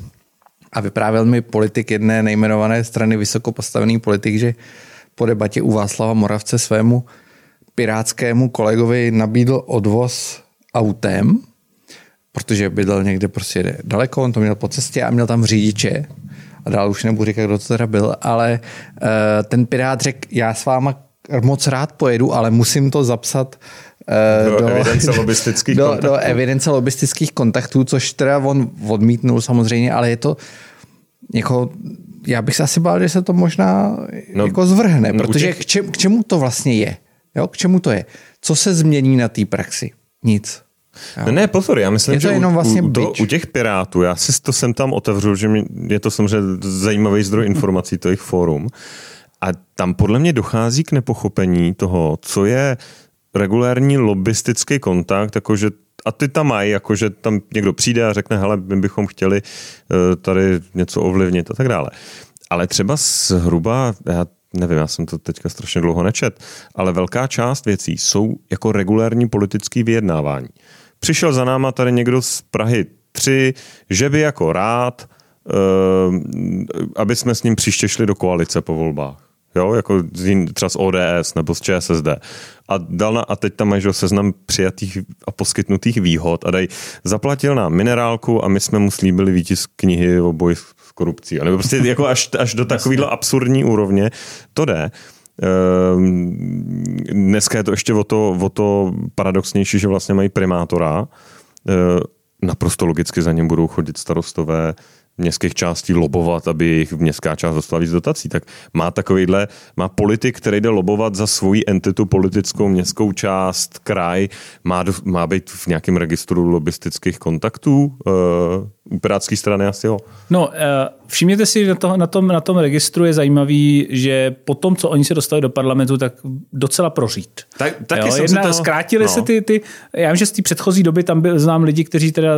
A vyprávěl mi politik jedné nejmenované strany, vysoko postavený politik, že po debatě u Václava Moravce svému pirátskému kolegovi nabídl odvoz autem protože bydlel někde prostě daleko, on to měl po cestě a měl tam řidiče. A dál už nebudu říkat, kdo to teda byl, ale uh, ten pirát řekl, já s váma moc rád pojedu, ale musím to zapsat uh, do, do evidence lobistických do, kontaktů. Do evidence lobistických kontaktů, což teda on odmítnul samozřejmě, ale je to jako já bych se asi bál, že se to možná no, jako zvrhne, no, protože těch... k, čem, k čemu to vlastně je? Jo, k čemu to je? Co se změní na té praxi? Nic. No ne, pozor, já myslím, je to že jenom vlastně u, to, u těch pirátů, já si to sem tam otevřu, že mě, je to samozřejmě zajímavý zdroj informací, to jejich fórum. A tam podle mě dochází k nepochopení toho, co je regulární lobbystický kontakt, jakože a ty tam mají, jakože tam někdo přijde a řekne, hele, my bychom chtěli uh, tady něco ovlivnit a tak dále. Ale třeba zhruba, já nevím, já jsem to teďka strašně dlouho nečet, ale velká část věcí jsou jako regulární politické vyjednávání. Přišel za náma tady někdo z Prahy 3, že by jako rád, uh, aby jsme s ním příště šli do koalice po volbách. Jo, jako třeba z ODS nebo z ČSSD. A, dal na, a teď tam mají seznam přijatých a poskytnutých výhod a daj, zaplatil nám minerálku a my jsme mu slíbili výtisk knihy o boji s korupcí. A nebo prostě jako až, až do takovéhle absurdní úrovně to jde. Ehm, dneska je to ještě o to, o to paradoxnější, že vlastně mají primátora. Ehm, naprosto logicky za ním budou chodit starostové městských částí lobovat, aby jejich městská část dostala víc dotací. Tak má takovýhle, má politik, který jde lobovat za svoji entitu politickou městskou část, kraj, má, má být v nějakém registru lobistických kontaktů uh, u pirátské strany asi jo. No, uh, všimněte si, na, to, na, tom, na tom registru je zajímavý, že po tom, co oni se dostali do parlamentu, tak docela prořít. Tak, taky jo, jsem jedna, to... Zkrátili no. se ty, ty, já vím, že z té předchozí doby tam byl, znám lidi, kteří teda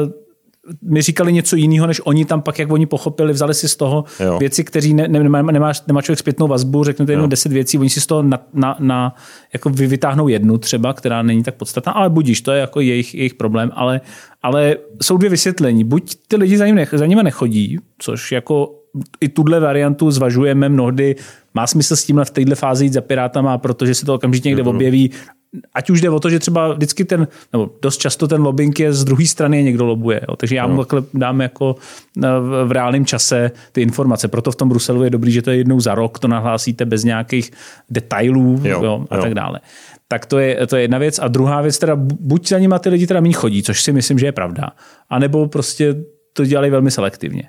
mi říkali něco jiného, než oni tam pak, jak oni pochopili, vzali si z toho jo. věci, které ne, ne, nemá, nemá, nemá člověk zpětnou vazbu, řeknete jenom deset věcí, oni si z toho na, na, na, jako vytáhnou jednu třeba, která není tak podstatná, ale budíš, to je jako jejich, jejich problém, ale, ale jsou dvě vysvětlení. Buď ty lidi za, ním nech, za nimi nechodí, což jako i tuhle variantu zvažujeme mnohdy. Má smysl s tímhle v této fázi jít za Pirátama, protože se to okamžitě někde objeví ať už jde o to, že třeba vždycky ten, nebo dost často ten lobbying je z druhé strany někdo lobuje. Jo. Takže já mu takhle dám jako eh, v reálném čase ty informace. Proto v tom Bruselu je dobrý, že to je jednou za rok, to nahlásíte bez nějakých detailů jo, jo, a jo. tak dále. Tak to je, to je jedna věc. A druhá věc, teda buď za nimi ty lidi teda méně chodí, což si myslím, že je pravda. A nebo prostě to dělají velmi selektivně.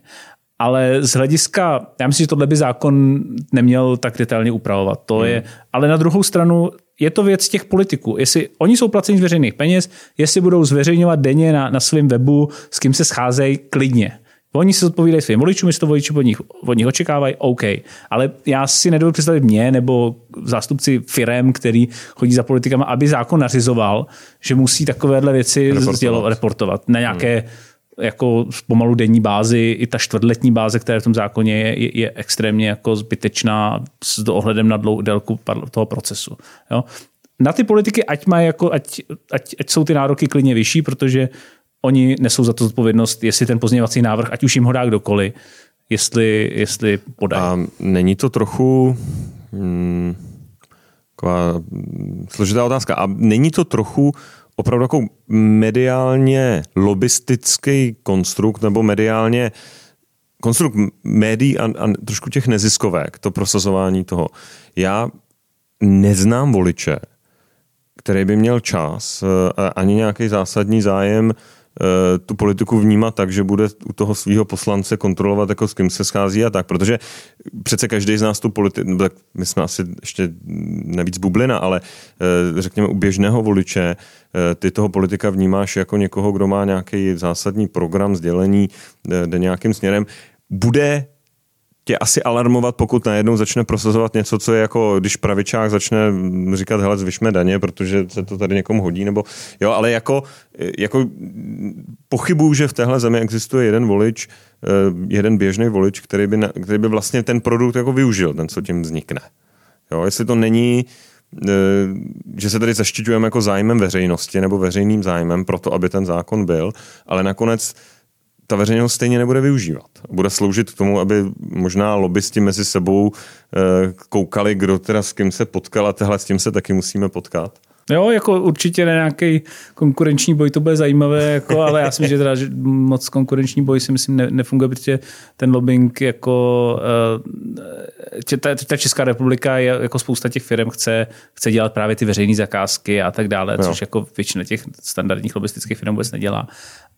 Ale z hlediska, já myslím, že tohle by zákon neměl tak detailně upravovat. To hmm. je, ale na druhou stranu je to věc těch politiků. Jestli oni jsou placeni z veřejných peněz, jestli budou zveřejňovat denně na, na svém webu, s kým se scházejí, klidně. Oni si odpovídají svým voličům, jestli to voliči od nich, od nich očekávají, OK. Ale já si nedovedu představit mě nebo zástupci firem, který chodí za politikama, aby zákon nařizoval, že musí takovéhle věci reportovat, reportovat na nějaké hmm jako pomalu denní bázi, i ta čtvrtletní báze, která v tom zákoně je, je, je extrémně jako zbytečná s ohledem na dlou, délku toho procesu. Jo? Na ty politiky, ať, mají jako, ať, ať, ať jsou ty nároky klidně vyšší, protože oni nesou za to zodpovědnost, jestli ten pozměňovací návrh, ať už jim ho dá kdokoliv, jestli, jestli podají. A není to trochu hmm, taková složitá otázka. A není to trochu opravdu jako mediálně lobistický konstrukt nebo mediálně konstrukt médií a, a trošku těch neziskovek, to prosazování toho. Já neznám voliče, který by měl čas eh, ani nějaký zásadní zájem tu politiku vnímat tak, že bude u toho svého poslance kontrolovat, jako s kým se schází a tak, protože přece každý z nás tu politiku, no tak my jsme asi ještě navíc bublina, ale eh, řekněme u běžného voliče eh, ty toho politika vnímáš jako někoho, kdo má nějaký zásadní program, sdělení, jde nějakým směrem, bude tě asi alarmovat, pokud najednou začne prosazovat něco, co je jako, když pravičák začne říkat, hele, zvyšme daně, protože se to tady někomu hodí, nebo jo, ale jako, jako pochybuju, že v téhle zemi existuje jeden volič, eh, jeden běžný volič, který by, který by vlastně ten produkt jako využil, ten, co tím vznikne. Jo, jestli to není, eh, že se tady zaštiťujeme jako zájmem veřejnosti nebo veřejným zájmem pro to, aby ten zákon byl, ale nakonec ta veřejnost stejně nebude využívat. Bude sloužit k tomu, aby možná lobbysti mezi sebou eh, koukali, kdo teda s kým se potkal a tehle s tím se taky musíme potkat. Jo, jako určitě nějaký konkurenční boj to bude zajímavé, jako, ale já si myslím, že, teda, že moc konkurenční boj si myslím ne, nefunguje, protože ten lobbying jako uh, ta, ta Česká republika je, jako spousta těch firm chce, chce dělat právě ty veřejné zakázky a tak dále, jo. což jako většina těch standardních lobbystických firm vůbec nedělá.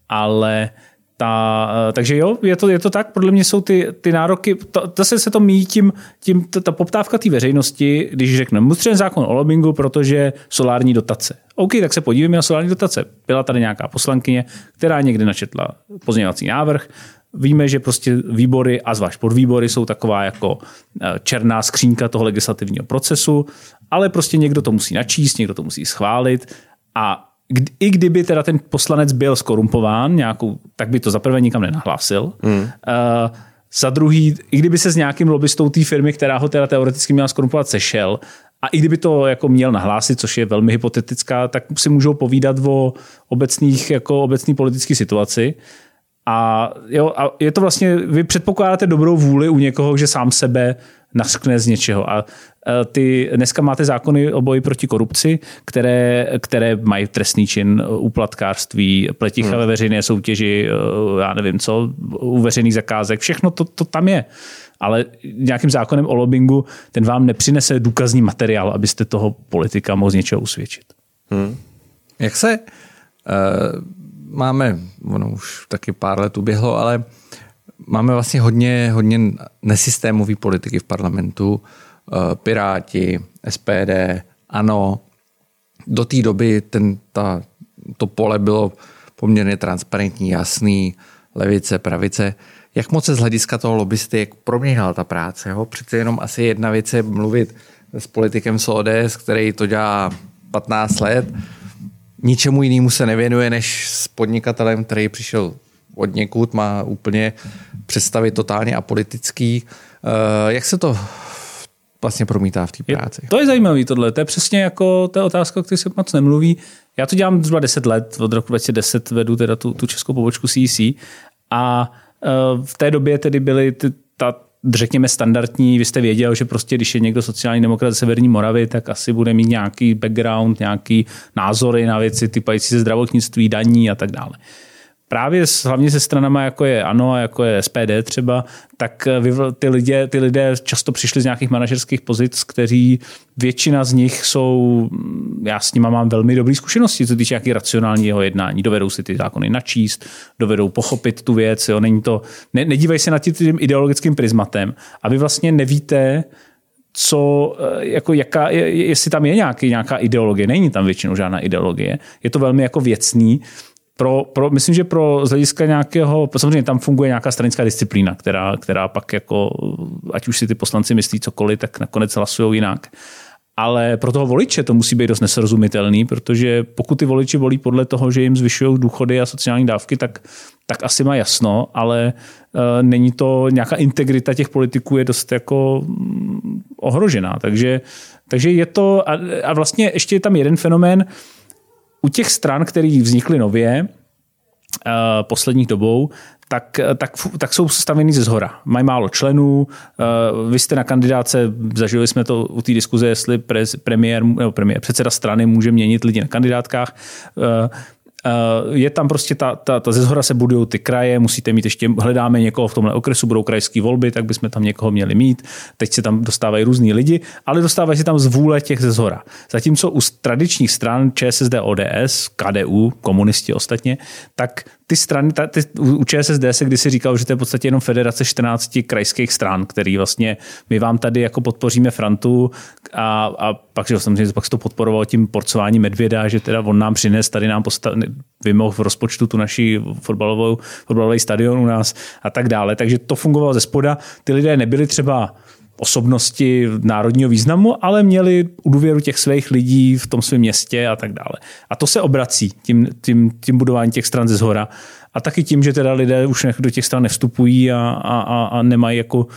Ale ta, eh, takže jo, je to, je to tak, podle mě jsou ty, ty nároky, to, zase se to míjí tím, tím ta, ta poptávka té veřejnosti, když řekneme, musíme zákon o lobbingu, protože solární dotace. OK, tak se podívejme na solární dotace. Byla tady nějaká poslankyně, která někdy načetla pozměňovací návrh, Víme, že prostě výbory a zvlášť podvýbory jsou taková jako eh, černá skřínka toho legislativního procesu, ale prostě někdo to musí načíst, někdo to musí schválit a i kdyby teda ten poslanec byl skorumpován nějakou, tak by to za prvé nikam nenahlásil. Hmm. Uh, za druhý, i kdyby se s nějakým lobbystou té firmy, která ho teda teoreticky měla skorumpovat, sešel, a i kdyby to jako měl nahlásit, což je velmi hypotetická, tak si můžou povídat o obecných, jako obecný politické situaci. A, jo, a je to vlastně, vy předpokládáte dobrou vůli u někoho, že sám sebe naskne z něčeho. A ty, dneska máte zákony o boji proti korupci, které, které mají trestný čin úplatkářství, pleticha hmm. ve veřejné soutěži, eh, já nevím co, u veřejných zakázek, všechno to, to tam je. Ale nějakým zákonem o lobbingu ten vám nepřinese důkazní materiál, abyste toho politika mohl z něčeho usvědčit. Hmm. Jak se uh, máme, ono už taky pár let uběhlo, ale máme vlastně hodně, hodně nesystémový politiky v parlamentu, Eh, Piráti, SPD, ANO. Do té doby ten, ta, to pole bylo poměrně transparentní, jasný, levice, pravice. Jak moc se z hlediska toho lobbysty jak proměnila ta práce? Jo? Přece jenom asi jedna věc je mluvit s politikem z ODS, který to dělá 15 let, ničemu jinému se nevěnuje, než s podnikatelem, který přišel od někud, má úplně představy totálně apolitický. Eh, jak se to vlastně promítá v té práci. Je, to je zajímavé tohle, to je přesně jako ta otázka, o které se moc nemluví. Já to dělám zhruba 10 let, od roku 2010 vedu teda tu, tu českou pobočku CEC a e, v té době tedy byly ty, ta řekněme standardní, vy jste věděl, že prostě když je někdo sociální demokrat z Severní Moravy, tak asi bude mít nějaký background, nějaký názory na věci typající se zdravotnictví, daní a tak dále právě hlavně se stranama, jako je ANO a jako je SPD třeba, tak eh, ty lidé, ty lidé často přišli z nějakých manažerských pozic, kteří většina z nich jsou, mm, já s nimi mám velmi dobré zkušenosti, co týče nějaký racionálního jednání. Dovedou si ty zákony načíst, dovedou pochopit tu věc, jo, není to, ne, nedívají se na tím ideologickým prismatem a vy vlastně nevíte, co, eh, jako jaká, jestli tam je nějaký, nějaká ideologie. Není tam většinou žádná ideologie. Je to velmi jako věcný pro, pro, myslím, že pro z hlediska nějakého, samozřejmě tam funguje nějaká stranická disciplína, která, která pak jako, ať už si ty poslanci myslí cokoliv, tak nakonec hlasují jinak. Ale pro toho voliče to musí být dost nesrozumitelný, protože pokud ty voliči volí podle toho, že jim zvyšují důchody a sociální dávky, tak, tak asi má jasno, ale uh, není to nějaká integrita těch politiků je dost jako um, ohrožená. Takže, takže je to, a, a vlastně ještě je tam jeden fenomén, u těch stran, které vznikly nově, uh, posledních dobou, tak, tak, tak jsou stavěny ze zhora. Mají málo členů, uh, vy jste na kandidáce, zažili jsme to u té diskuze, jestli prez, premiér, nebo premiér, předseda strany může měnit lidi na kandidátkách. Eh, je tam prostě ta, ta, ta ze zhora se budují ty kraje, musíte mít ještě, hledáme někoho v tomhle okresu, budou krajské volby, tak bychom tam někoho měli mít. Teď se tam dostávají různí lidi, ale dostávají se tam z vůle těch ze zhora. Zatímco u tradičních stran ČSSD, ODS, KDU, komunisti ostatně, tak ty strany, ta, ty, u ČSSD se kdysi říkalo, že to je v podstatě jenom federace 14 krajských stran, který vlastně my vám tady jako podpoříme Frantu a, a pak, že samozřejmě pak se to podporovalo tím porcováním medvěda, že teda on nám přines, tady nám postav, vymohl v rozpočtu tu naší fotbalovou, fotbalový stadion u nás a tak dále. Takže to fungovalo ze spoda. Ty lidé nebyli třeba osobnosti národního významu, ale měli důvěru těch svých lidí v tom svém městě a tak dále. A to se obrací tím, tím, tím budováním těch stran ze zhora. A taky tím, že teda lidé už do těch stran nevstupují a, a, a nemají jako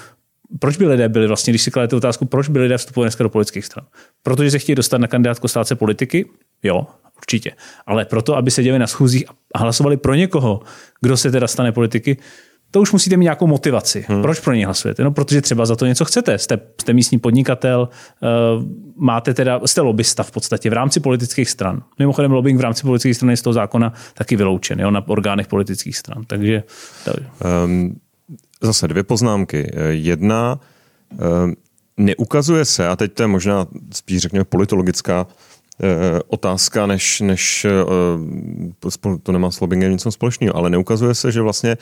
proč by lidé byli vlastně, když si kladete otázku, proč by lidé vstupovali dneska do politických stran? Protože se chtějí dostat na kandidátku stát se politiky? Jo, určitě. Ale proto, aby seděli na schůzích a hlasovali pro někoho, kdo se teda stane politiky, to už musíte mít nějakou motivaci. Hmm. Proč pro ně hlasujete? No, protože třeba za to něco chcete. Jste, jste místní podnikatel, uh, máte teda, jste lobbysta v podstatě v rámci politických stran. Mimochodem lobbying v rámci politických stran je z toho zákona taky vyloučen, jo, na orgánech politických stran. Takže... Um, zase dvě poznámky. Jedna, um, neukazuje se, a teď to je možná spíš řekněme politologická Eh, otázka, než, než eh, to nemá s lobbyingem nic společného, ale neukazuje se, že vlastně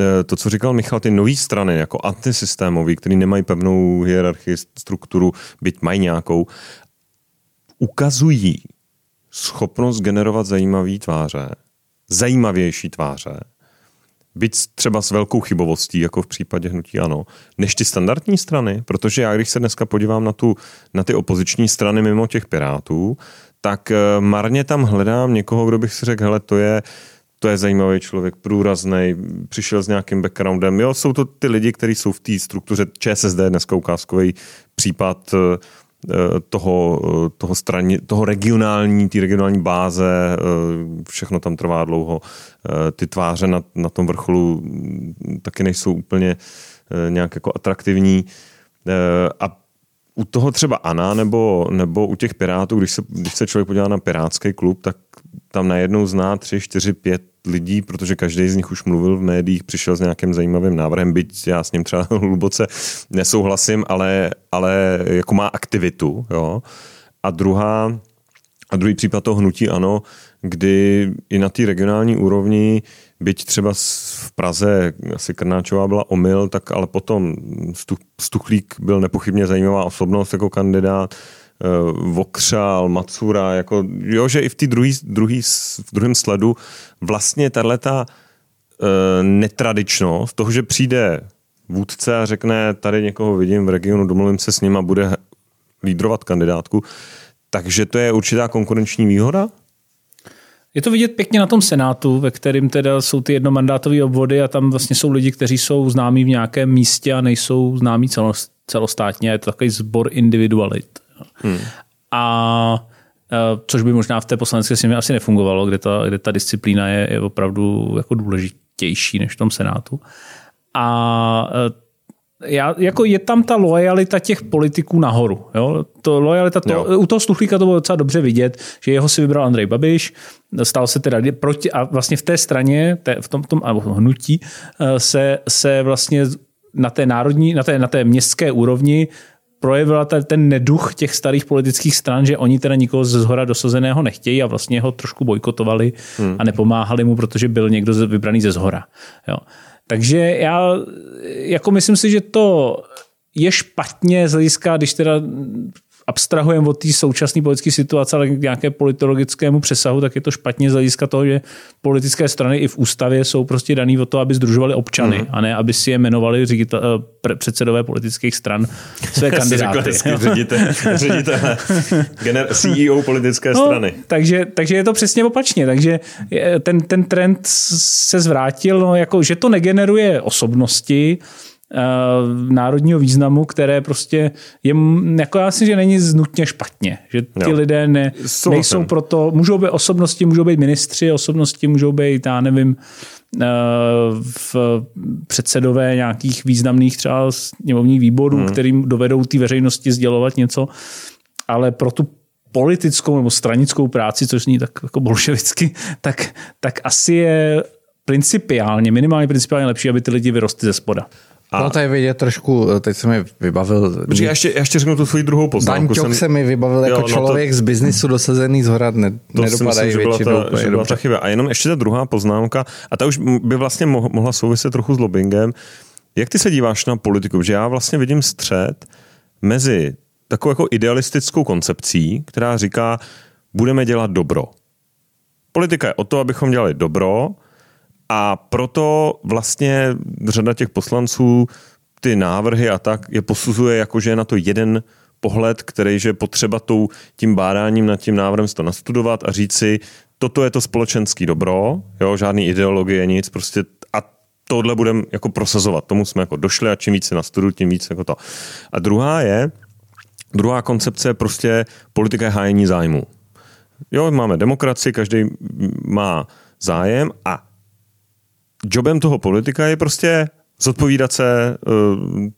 eh, to, co říkal Michal, ty nové strany, jako antisystémový, který nemají pevnou hierarchii, strukturu, byť mají nějakou, ukazují schopnost generovat zajímavé tváře, zajímavější tváře, byť třeba s velkou chybovostí, jako v případě hnutí ano, než ty standardní strany, protože já, když se dneska podívám na, tu, na ty opoziční strany mimo těch pirátů, tak eh, marně tam hledám někoho, kdo bych si řekl, hele, to je, to je zajímavý člověk, průrazný, přišel s nějakým backgroundem. Jo, jsou to ty lidi, kteří jsou v té struktuře ČSSD, dneska ukázkový případ eh, toho, eh, toho, straně, toho regionální, té regionální báze, eh, všechno tam trvá dlouho. Ty tváře na, na tom vrcholu mm, taky nejsou úplně nějak jako atraktivní. A u toho třeba Ana nebo, nebo u těch Pirátů, když se, když se člověk podívá na Pirátský klub, tak tam najednou zná tři, čtyři, pět lidí, protože každý z nich už mluvil v médiích, přišel s nějakým zajímavým návrhem, byť já s ním třeba hluboce nesouhlasím, ale, ale jako má aktivitu. Jo? A druhá, a druhý případ toho hnutí ano, kdy i na té regionální úrovni, byť třeba v Praze asi Krnáčová byla omyl, tak ale potom Stuchlík byl nepochybně zajímavá osobnost jako kandidát, Eh, Vokřál, Macura, jako, jo, že i v, druhý, druhý, v druhém sledu vlastně tato uh, netradičnost toho, že přijde vůdce a řekne, tady někoho vidím v regionu, domluvím se s ním a bude lídrovat kandidátku, takže to je určitá konkurenční výhoda? Je to vidět pěkně na tom Senátu, ve kterém teda jsou ty jednomandátové obvody a tam vlastně jsou lidi, kteří jsou známí v nějakém místě a nejsou známí celostátně. Je to takový sbor individualit. Hmm. A e, což by možná v té poslanecké sněmě asi nefungovalo, kde ta, kde ta disciplína je, je opravdu jako důležitější než v tom Senátu. A e, já, jako je tam ta lojalita těch politiků nahoru. Jo? To lojalita, to, u toho Stuchlíka to bylo docela dobře vidět, že jeho si vybral Andrej Babiš, stal se teda proti, a vlastně v té straně, té, v tom, tom hnutí, eh, se, se vlastně na té národní, na té, na té městské úrovni projevila ten neduch těch starých politických stran, že oni teda nikoho ze zhora dosazeného nechtějí a vlastně ho trošku bojkotovali hmm. a nepomáhali mu, protože byl někdo vybraný ze zhora. Jo. Takže já jako myslím si, že to je špatně z hlediska, když teda abstrahujeme od té současné politické situace, ale k nějaké politologickému přesahu, tak je to špatně z hlediska toho, že politické strany i v ústavě jsou prostě daný o to, aby združovali občany, mm. a ne aby si je jmenovali ředitel, eh, předsedové politických stran své kandidáty. ředitel, ředitel, CEO politické no, strany. Takže, takže je to přesně opačně. Takže ten, ten trend se zvrátil, no, jako, že to negeneruje osobnosti, národního významu, které prostě je, jako já si, že není nutně špatně, že ty jo. lidé ne, nejsou proto, můžou být osobnosti, můžou být ministři, osobnosti můžou být, já nevím, uh, v předsedové nějakých významných třeba sněmovních výborů, hmm. kterým dovedou ty veřejnosti sdělovat něco, ale pro tu politickou nebo stranickou práci, což zní tak jako bolševicky, tak, tak asi je principiálně, minimálně principiálně lepší, aby ty lidi vyrostly ze spoda. A... No to je vidět trošku, teď se mi vybavil... Počkej, já ještě, já ještě řeknu tu svoji druhou poznámku. Daň jsem... se mi vybavil jako jo, no člověk to... z biznisu dosazený z hora, ne, to nedopadají myslím, většinou. Byla ta, že byla ta chyba. A jenom ještě ta druhá poznámka, a ta už by vlastně mohla souviset trochu s lobbyingem. Jak ty se díváš na politiku? Že já vlastně vidím střed mezi takovou jako idealistickou koncepcí, která říká, budeme dělat dobro. Politika je o to, abychom dělali dobro, a proto vlastně řada těch poslanců ty návrhy a tak je posuzuje jako, že je na to jeden pohled, který, že potřeba tou, tím bádáním nad tím návrhem to nastudovat a říct si, toto je to společenský dobro, jo, žádný ideologie, nic, prostě a tohle budeme jako prosazovat. Tomu jsme jako došli a čím více nastuduju, tím víc jako to. A druhá je, druhá koncepce je prostě politika je hájení zájmu. Jo, máme demokracii, každý má zájem a jobem toho politika je prostě zodpovídat se uh,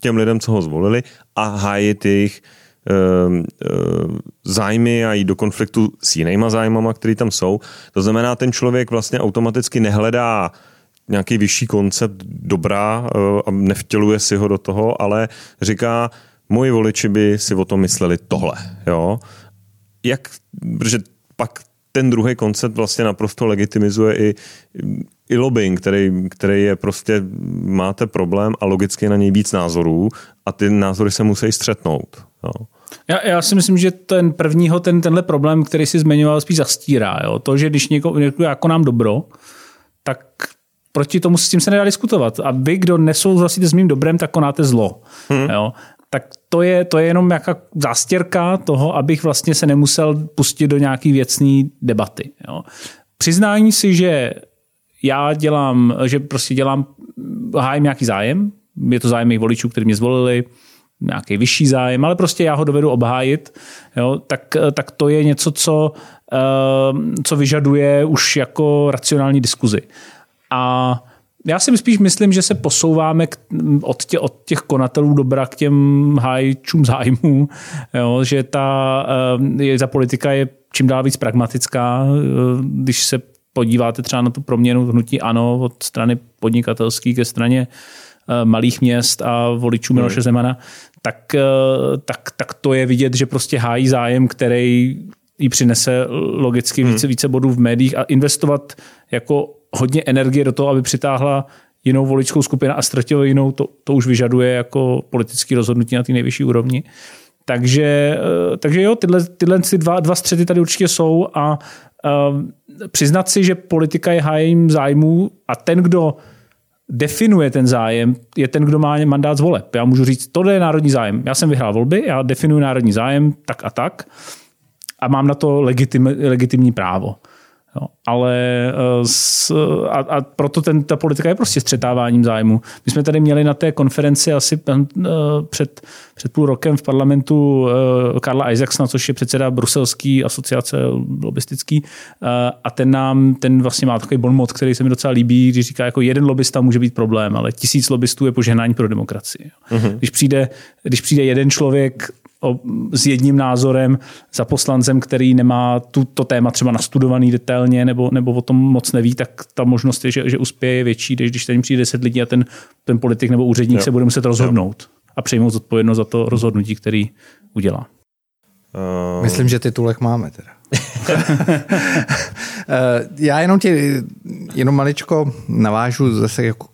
těm lidem, co ho zvolili a hájit jejich uh, uh, zájmy a jít do konfliktu s jinýma zájmama, které tam jsou. To znamená, ten člověk vlastně automaticky nehledá nějaký vyšší koncept dobrá a nevtěluje si ho do toho, ale říká, moji voliči by si o tom mysleli tohle. Jo? Jak, protože pak ten druhý koncept vlastně naprosto legitimizuje i, i lobbying, který, který je prostě, máte problém a logicky na něj víc názorů a ty názory se musí střetnout. Jo. Já, já si myslím, že ten prvního, ten, tenhle problém, který si zmiňoval, spíš zastírá. Jo? To, že když někoho, někoho jako nám dobro, tak proti tomu s tím se nedá diskutovat. A vy, kdo nesouhlasíte s mým dobrem, tak konáte zlo. Hmm. Jo? Tak to je, to je jenom nějaká zástěrka toho, abych vlastně se nemusel pustit do nějaký věcné debaty. Jo. Přiznání si, že já dělám, že prostě dělám, hájím nějaký zájem, je to zájem mých voličů, kteří mě zvolili, nějaký vyšší zájem, ale prostě já ho dovedu obhájit, jo, tak, tak to je něco, co, uh, co vyžaduje už jako racionální diskuzi. A já si spíš myslím, že se posouváme k, od, tě, od těch konatelů dobra k těm hájčům zájmů, jo, že ta, eh, je, ta politika je čím dál víc pragmatická. Eh, když se podíváte třeba na tu proměnu hnutí ANO od strany podnikatelské ke straně eh, malých měst a voličů Miloše hmm. Zemana, tak, tak, tak to je vidět, že prostě hájí zájem, který jí přinese logicky více, hmm. více bodů v médiích a investovat jako hodně energie do toho, aby přitáhla jinou voličskou skupinu a ztratila jinou, to, to už vyžaduje jako politické rozhodnutí na té nejvyšší úrovni. Takže, eh, takže jo, tyhle, tyhle dva, dva střety tady určitě jsou a uh, přiznat si, že politika je hájem zájmů a ten, kdo definuje ten zájem, je ten, kdo má mandát z voleb. Já můžu říct, tohle je národní zájem. Já jsem vyhrál volby, já definuji národní zájem tak a tak a mám na to legitim, legitimní právo. Jo, ale eh, s, a, a proto ten, ta politika je prostě střetáváním zájmu. My jsme tady měli na té konferenci asi uh, před, před půl rokem v parlamentu uh, Karla Isaacsna, což je předseda bruselský asociace lobistický uh, a ten nám, ten vlastně má takový bonmot, který se mi docela líbí, když říká, jako jeden lobista může být problém, ale tisíc lobbystů je požehnání pro demokracii. Uh-huh. Když, přijde, když přijde jeden člověk o, s jedním názorem za poslancem, který nemá tu, to téma třeba nastudovaný detailně nebo, nebo o tom moc neví, tak ta možnost je, že, že uspěje větší, než když tady přijde 10 lidí a ten, ten politik nebo úředník jo. se bude muset rozhodnout jo. a přijmout zodpovědnost za to rozhodnutí, který udělá. Uh... Myslím, že titulek máme teda. Eh, já jenom tě, jenom maličko navážu zase jako,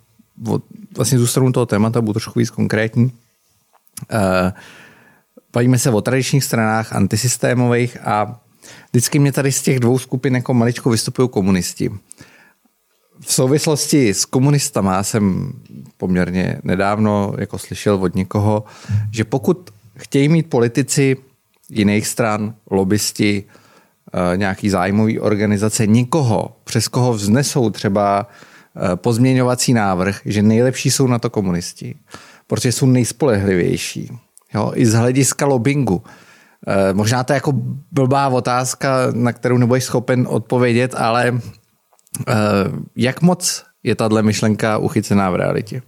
vlastně zůstanu toho tématu, budu trošku víc konkrétní. Uh, bavíme se o tradičních stranách, antisystémových a vždycky mě tady z těch dvou skupin jako maličko vystupují komunisti. V souvislosti s komunistama jsem poměrně nedávno jako slyšel od někoho, že pokud chtějí mít politici jiných stran, lobbysti, eh, nějaký zájmový organizace, nikoho, přes koho vznesou třeba eh, pozměňovací návrh, že nejlepší jsou na to komunisti, protože jsou nejspolehlivější. Jo, I z hlediska lobbingu. E, možná to je jako blbá otázka, na kterou nebudeš schopen odpovědět, ale e, jak moc je tahle myšlenka uchycená v realitě?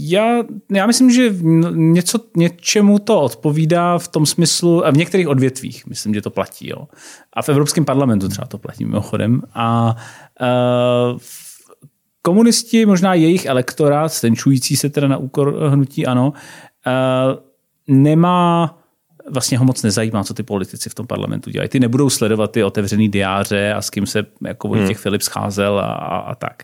Já, já myslím, že něco, něčemu to odpovídá v tom smyslu, a v některých odvětvích myslím, že to platí. Jo. A v Evropském parlamentu třeba to platí mimochodem. A uh, komunisti, možná jejich elektorát, stenčující se teda na úkor hnutí ano, eh, nemá vlastně ho moc nezajímá, co ty politici v tom parlamentu dělají. Ty nebudou sledovat ty otevřený diáře a s kým se jako hmm. těch Filip scházel a, a, a tak.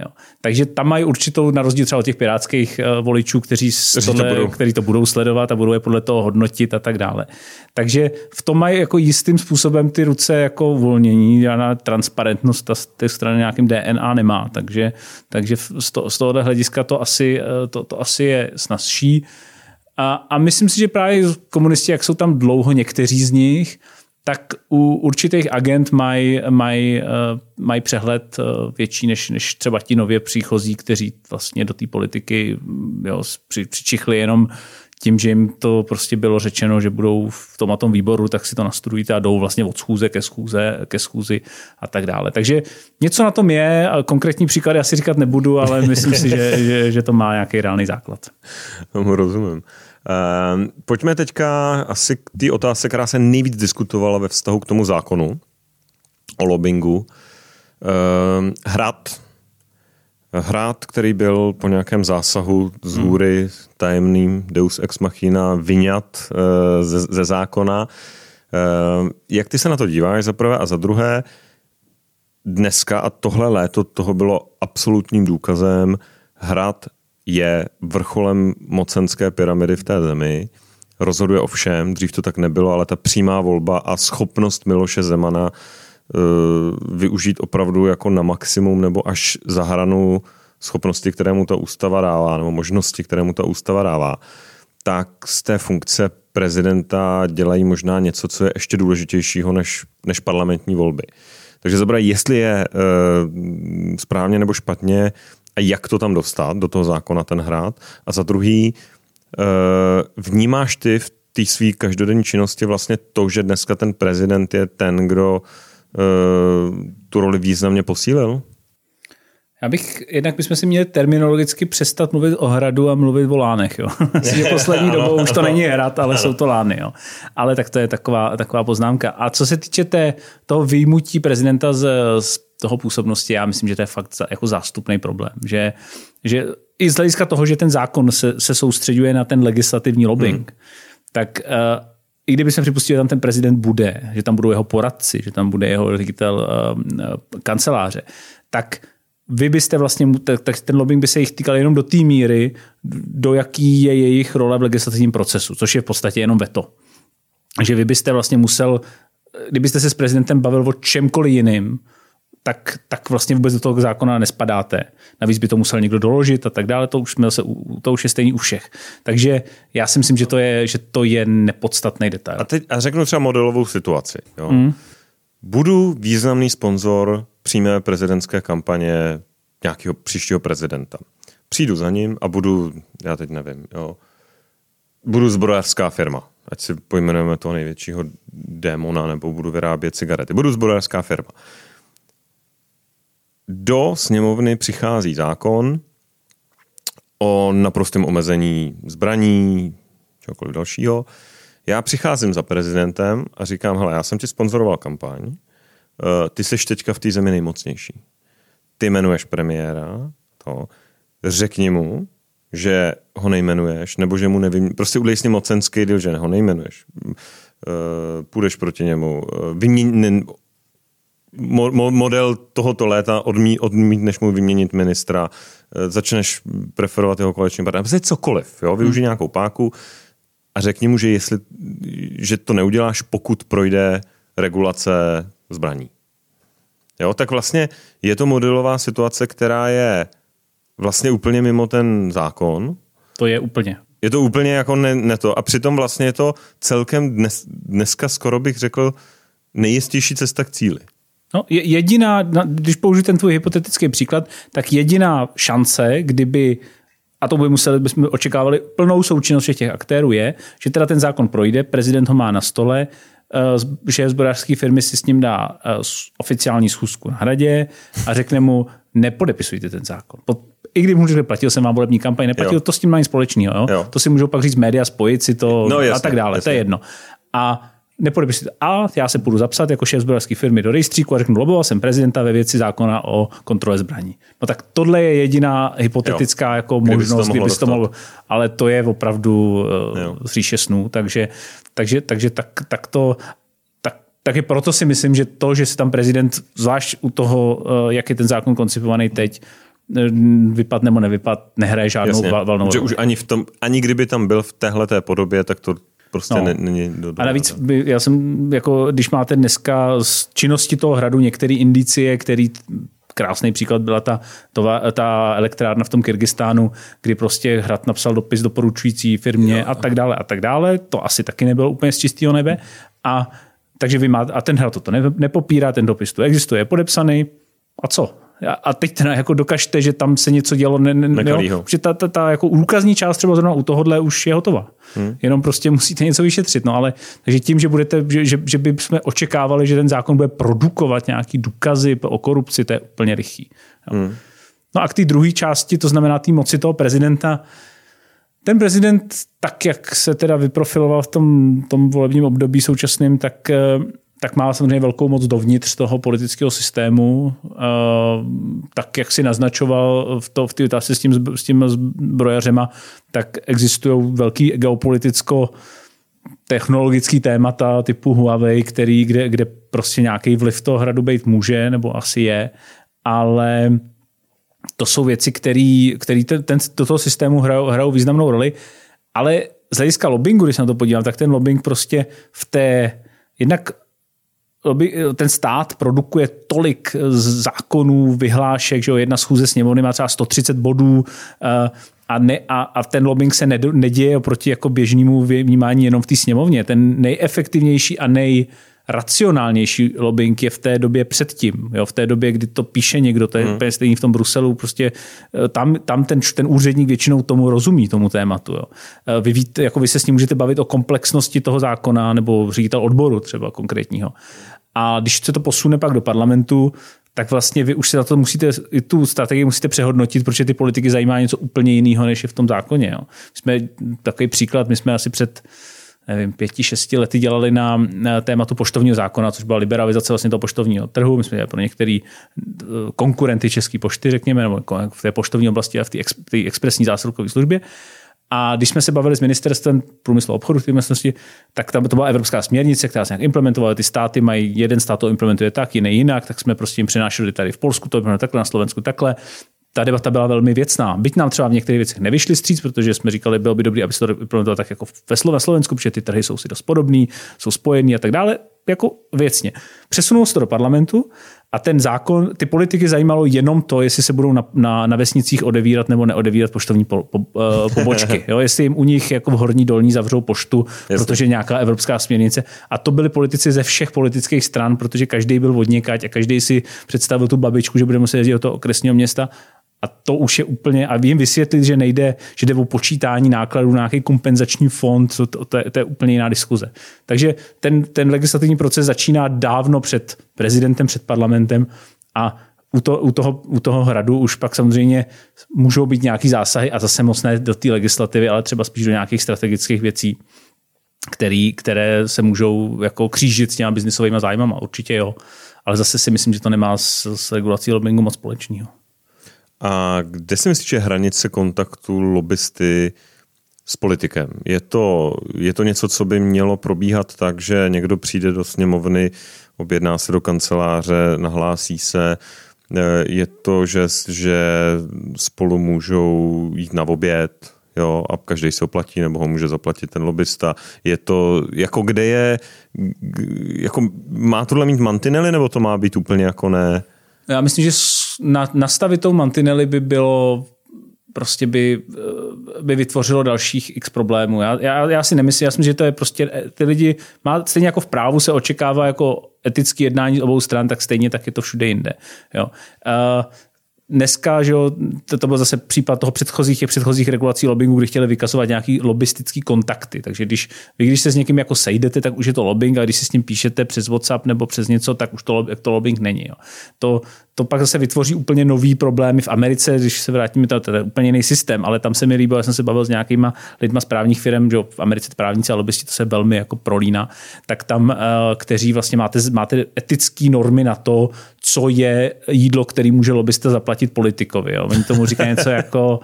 Jo. Takže tam mají určitou, na rozdíl třeba od těch pirátských uh, voličů, kteří, tohle, to budou. kteří to budou sledovat a budou je podle toho hodnotit a tak dále. Takže v tom mají jako jistým způsobem ty ruce jako uvolnění, žádná transparentnost ta z té strany nějakým DNA nemá. Takže, takže z, to, z tohohle hlediska to asi, eh, to, to asi je snazší. A, a myslím si, že právě komunisti, jak jsou tam dlouho někteří z nich, tak u určitých agent mají maj, uh, eh, maj přehled uh, větší než, než třeba ti nově příchozí, kteří vlastně do té politiky mm, jo, při, přičichli jenom tím, že jim to prostě bylo řečeno, že budou v tom a tom výboru, tak si to nastudujte a jdou vlastně od schůze ke schůze, ke schůzi a tak dále. Takže něco na tom je, konkrétní příklady asi říkat nebudu, ale myslím si, že, že, že to má nějaký reálný základ. Tomu rozumím. Uh, pojďme teďka asi k té otázce, která se nejvíc diskutovala ve vztahu k tomu zákonu o lobbingu. Uh, hrad, hrad, který byl po nějakém zásahu z hmm. hůry tajemným Deus ex machina vyňat uh, ze, ze zákona. Uh, jak ty se na to díváš za prvé a za druhé? Dneska a tohle léto toho bylo absolutním důkazem. Hrad je vrcholem mocenské pyramidy v té zemi, rozhoduje o všem, dřív to tak nebylo, ale ta přímá volba a schopnost Miloše Zemana uh, využít opravdu jako na maximum nebo až za hranu schopnosti, které mu ta ústava dává, nebo možnosti, které mu ta ústava dává, tak z té funkce prezidenta dělají možná něco, co je ještě důležitějšího než, než parlamentní volby. Takže zabraj, jestli je e, správně nebo špatně a jak to tam dostat, do toho zákona ten hrát. A za druhý, eh, vnímáš ty v té své každodenní činnosti vlastně to, že dneska ten prezident je ten, kdo eh, tu roli významně posílil? Já bych, jednak bychom si měli terminologicky přestat mluvit o hradu a mluvit o lánech. Jo. že poslední dobou už to není hrad, ale jsou to lány. Jo. Ale tak to je taková, taková poznámka. A co se týče té, toho výjimutí prezidenta z, z toho působnosti, já myslím, že to je fakt jako zástupný problém. Že, že i z hlediska toho, že ten zákon se, se soustředuje na ten legislativní lobbying, hmm. tak uh, i kdyby se připustil, že tam ten prezident bude, že tam budou jeho poradci, že tam bude jeho ředitel uh, kanceláře, tak vy byste vlastně, tak ten lobbying by se jich týkal jenom do té míry, do jaký je jejich role v legislativním procesu, což je v podstatě jenom veto. Že vy byste vlastně musel, kdybyste se s prezidentem bavil o čemkoliv jiným, tak, tak vlastně vůbec do toho zákona nespadáte. Navíc by to musel někdo doložit a tak dále, to už, zase, to už je stejný u všech. Takže já si myslím, že to je, že to je nepodstatný detail. A, teď, a řeknu třeba modelovou situaci. Jo? Mm. budu významný sponzor přímé prezidentské kampaně nějakého příštího prezidenta. Přijdu za ním a budu, já teď nevím, jo, budu zbrojařská firma. Ať si pojmenujeme toho největšího démona, nebo budu vyrábět cigarety. Budu zbrojařská firma. Do sněmovny přichází zákon o naprostém omezení zbraní, čokoliv dalšího. Já přicházím za prezidentem a říkám, hele, já jsem ti sponzoroval kampaň, eh, ty seš teďka v té zemi nejmocnější. Ty jmenuješ premiéra, to, řekni mu, že ho nejmenuješ, nebo že mu nevím, prostě udej s ním mocenský deal, že ho nejmenuješ. Eh, půjdeš proti němu, eh, mo, model tohoto léta odmí, odmítneš mu vyměnit ministra, začneš preferovat jeho koaliční partner, prostě cokoliv, jo? využij hmm. nějakou páku, a řekni mu, že, jestli, že to neuděláš, pokud projde regulace zbraní. Jo, tak vlastně je to modelová situace, která je vlastně úplně mimo ten zákon. To je úplně. Je to úplně jako ne, ne to. A přitom vlastně je to celkem dnes, dneska skoro bych řekl nejistější cesta k cíli. No, jediná, když použiju ten tvůj hypotetický příklad, tak jediná šance, kdyby a to by museli, bychom očekávali plnou součinnost všech těch aktérů, je, že teda ten zákon projde, prezident ho má na stole, eh, že zbrojařské firmy si s ním dá eh, oficiální schůzku na hradě a řekne mu, nepodepisujte ten zákon. I když můžu říct, platil jsem vám volební kampaň, neplatil, jo. to s tím má nic společného. Jo? Jo. To si můžou pak říct média, spojit si to no, jasně, a tak dále. Jasně. To je jedno. A nepodepisujte. A já se půjdu zapsat jako šéf zbrojovské firmy do rejstříku a řeknu, loboval jsem prezidenta ve věci zákona o kontrole zbraní. No tak tohle je jediná hypotetická jo. jako možnost, kdyby to mohl, ale to je opravdu uh, říše snů, takže, takže, takže tak, tak to tak, taky proto si myslím, že to, že si tam prezident, zvlášť u toho, uh, jak je ten zákon koncipovaný teď, eh, vypad nebo nevypad, nehraje žádnou Jasně. valnou Že už ani, v tom, ani kdyby tam byl v téhle podobě, tak to prostě no. není do, A navíc by, já jsem, jako, když máte dneska z činnosti toho hradu některé indicie, který krásný příklad byla ta, to, ta elektrárna v tom Kyrgyzstánu, kdy prostě hrad napsal dopis doporučující firmě jo. a tak dále a tak dále. To asi taky nebylo úplně z čistého nebe. A takže vy máte, a ten hrad to nepopírá, ten dopis tu existuje, je podepsaný. A co? A teď teda jako dokažte, že tam se něco dělo, ne, ne, jo, že ta, ta, ta jako důkazní část třeba zrovna u tohohle už je hotová. Hmm. Jenom prostě musíte něco vyšetřit. No ale takže tím, že, budete, že, že, že bychom očekávali, že ten zákon bude produkovat nějaký důkazy o korupci, to je úplně rychlý. Hmm. No a k té druhé části, to znamená té moci toho prezidenta, ten prezident, tak jak se teda vyprofiloval v tom, tom volebním období současným, tak eh, tak má samozřejmě velkou moc dovnitř toho politického systému. Tak, jak si naznačoval v, to, v té otázce s tím, s tím zbrojařema, tak existují velký geopoliticko technologický témata typu Huawei, který, kde, kde prostě nějaký vliv toho hradu být může, nebo asi je, ale to jsou věci, které ten, ten, do toho systému hrajou, hrajou významnou roli, ale z hlediska lobbingu, když se na to podívám, tak ten lobbying prostě v té jednak ten stát produkuje tolik zákonů, vyhlášek, že jo, jedna schůze sněmovny má třeba 130 bodů eh, a, ne, a, a ten lobbying se neděje oproti jako běžnému vnímání jenom v té sněmovně. Ten nejefektivnější a nej racionálnější lobbying je v té době předtím. Jo? V té době, kdy to píše někdo, to je hmm. stejný v tom Bruselu, prostě eh, tam, tam ten, ten úředník většinou tomu rozumí, tomu tématu. Jo? Eh, vy, víte, jako vy se s ním můžete bavit o komplexnosti toho zákona nebo ředitel odboru třeba konkrétního. A když se to posune pak do parlamentu, tak vlastně vy už se za to musíte, i tu strategii musíte přehodnotit, protože ty politiky zajímá něco úplně jiného, než je v tom zákoně. Jo. My jsme takový příklad, my jsme asi před nevím, pěti, šesti lety dělali na, tématu poštovního zákona, což byla liberalizace vlastně toho poštovního trhu. My jsme pro některé eh, konkurenty České pošty, řekněme, nebo v té poštovní oblasti a v té ex, expresní zásilkové službě. A když jsme se bavili s ministerstvem průmyslu a obchodu v té tak tam to byla evropská směrnice, která se nějak implementovala. Ty státy mají, jeden stát to implementuje tak, jiný jinak, tak jsme prostě jim přinášeli tady v Polsku, to takhle, na Slovensku takhle. Ta debata byla velmi věcná. Byť nám třeba v některých věcech nevyšli stříc, protože jsme říkali, bylo by dobré, aby se to implementovalo tak jako ve Slovensku, protože ty trhy jsou si dost podobný, jsou spojený a tak dále. jako věcně. Přesunou se to do parlamentu a ten zákon, ty politiky zajímalo jenom to, jestli se budou na, na, na vesnicích odevírat nebo neodevírat poštovní po, po, uh, pobočky. Jo? Jestli jim u nich jako v horní dolní zavřou poštu, Jasně. protože nějaká evropská směrnice. A to byli politici ze všech politických stran, protože každý byl vodněkať a každý si představil tu babičku, že bude muset jezdit do toho okresního města a to už je úplně, a vím vysvětlit, že nejde, že jde o počítání nákladů na nějaký kompenzační fond, to, to, to, je, to je úplně jiná diskuze. Takže ten, ten legislativní proces začíná dávno před prezidentem, před parlamentem a u, to, u, toho, u toho hradu už pak samozřejmě můžou být nějaký zásahy a zase moc ne do té legislativy, ale třeba spíš do nějakých strategických věcí, který, které se můžou jako křížit s těma biznisovými zájmama. Určitě jo. Ale zase si myslím, že to nemá s, s regulací lobbingu moc společného. A kde si myslíš, že hranice kontaktu lobbysty s politikem? Je to, je to něco, co by mělo probíhat tak, že někdo přijde do sněmovny, objedná se do kanceláře, nahlásí se, e, je to, že, že spolu můžou jít na oběd, jo, a každý se oplatí, nebo ho může zaplatit ten lobbysta. Je to, jako kde je, jako má tohle mít mantinely, nebo to má být úplně jako ne? Já myslím, že na, nastavit tou mantinely by bylo prostě by, by vytvořilo dalších x problémů. Já, já, já si nemyslím, já myslím, že to je prostě, ty lidi, má, stejně jako v právu se očekává jako etické jednání z obou stran, tak stejně tak je to všude jinde. Jo. Uh, dneska, že jo, to, to byl zase případ toho předchozích, těch předchozích regulací lobbingu, kdy chtěli vykazovat nějaký lobbystický kontakty. Takže když vy, když se s někým jako sejdete, tak už je to lobbying, a když si s ním píšete přes WhatsApp nebo přes něco, tak už to, to lobbying není. Jo. To, to pak zase vytvoří úplně nový problémy v Americe, když se vrátíme, to, to je úplně jiný systém, ale tam se mi líbilo, já jsem se bavil s nějakýma lidma z právních firm, že v Americe právníci a lobbysti to se velmi jako prolíná, tak tam, eh, kteří vlastně máte, máte etické normy na to, co je jídlo, který může lobbysta zaplatit politikovi. Jo. Oni tomu říkají něco jako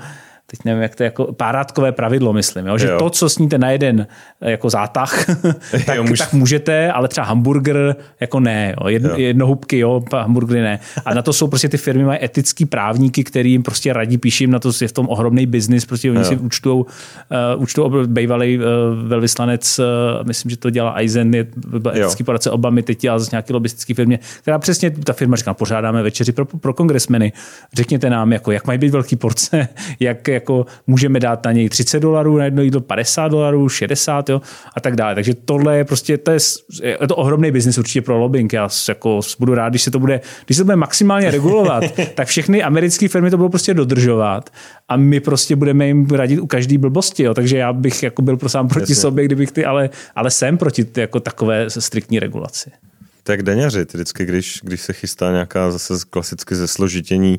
teď nevím, jak to je jako párádkové pravidlo, myslím, jo? že jo. to, co sníte na jeden eh, jako zátah, tak, jo, můž... tak můžete, ale třeba hamburger jako ne, jo? Jedno, jo. jednohubky, jo, hamburgery ne. A na to jsou prostě ty firmy, mají etický právníky, který jim prostě radí, píší jim na to, je v tom ohromný biznis, prostě oni jo. si účtují, uh, účtují bývalý uh, velvyslanec, uh, myslím, že to dělá Eisen, je etický poradce Obamy, teď dělá z nějaký lobistický firmě, která přesně, ta firma říká, pořádáme večeři pro, pro kongresmeny, řekněte nám, jako, jak mají být velký porce, jak, jako můžeme dát na něj 30 dolarů, na jedno jídlo 50 dolarů, 60 jo, a tak dále. Takže tohle je prostě, to je, je to ohromný biznis určitě pro lobbying. Já jako budu rád, když se to bude, když se to bude maximálně regulovat, tak všechny americké firmy to budou prostě dodržovat a my prostě budeme jim radit u každý blbosti. Jo. Takže já bych jako byl sám proti Jasně. sobě, kdybych ty, ale, ale jsem proti jako takové striktní regulaci. Tak daňaři, vždycky, když, když se chystá nějaká zase klasicky zesložitění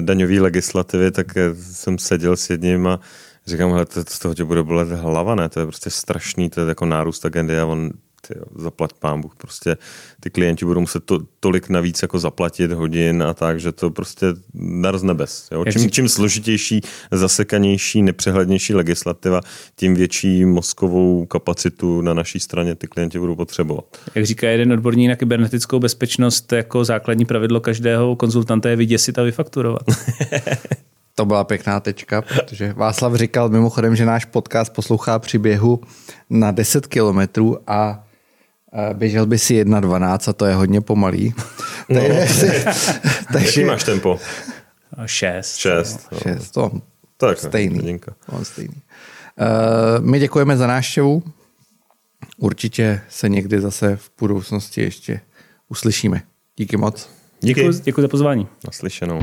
daňové legislativy, tak eh, jsem seděl s jedním a říkám, hele, to, z toho tě bude bolet hlava, ne? To je prostě strašný, to je jako nárůst agendy a on tyjo, zaplať pán Bůh, prostě ty klienti budou muset to, tolik navíc jako zaplatit hodin a tak, že to prostě dar z nebes. Jo? Čím, čím složitější, zasekanější, nepřehlednější legislativa, tím větší mozkovou kapacitu na naší straně ty klienti budou potřebovat. Jak říká jeden odborník na kybernetickou bezpečnost, jako základní pravidlo každého konzultanta je vyděsit a vyfakturovat. To byla pěkná tečka, protože Václav říkal mimochodem, že náš podcast poslouchá příběhu na 10 kilometrů a Běžel by si 1.12 a to je hodně pomalý. No. takže, Jaký máš tempo? 6. 6. No. 6, to tak, stejný. No, stejný. Uh, my děkujeme za návštěvu. Určitě se někdy zase v budoucnosti ještě uslyšíme. Díky moc. Díky. Děkuji, děkuji za pozvání. Naslyšenou.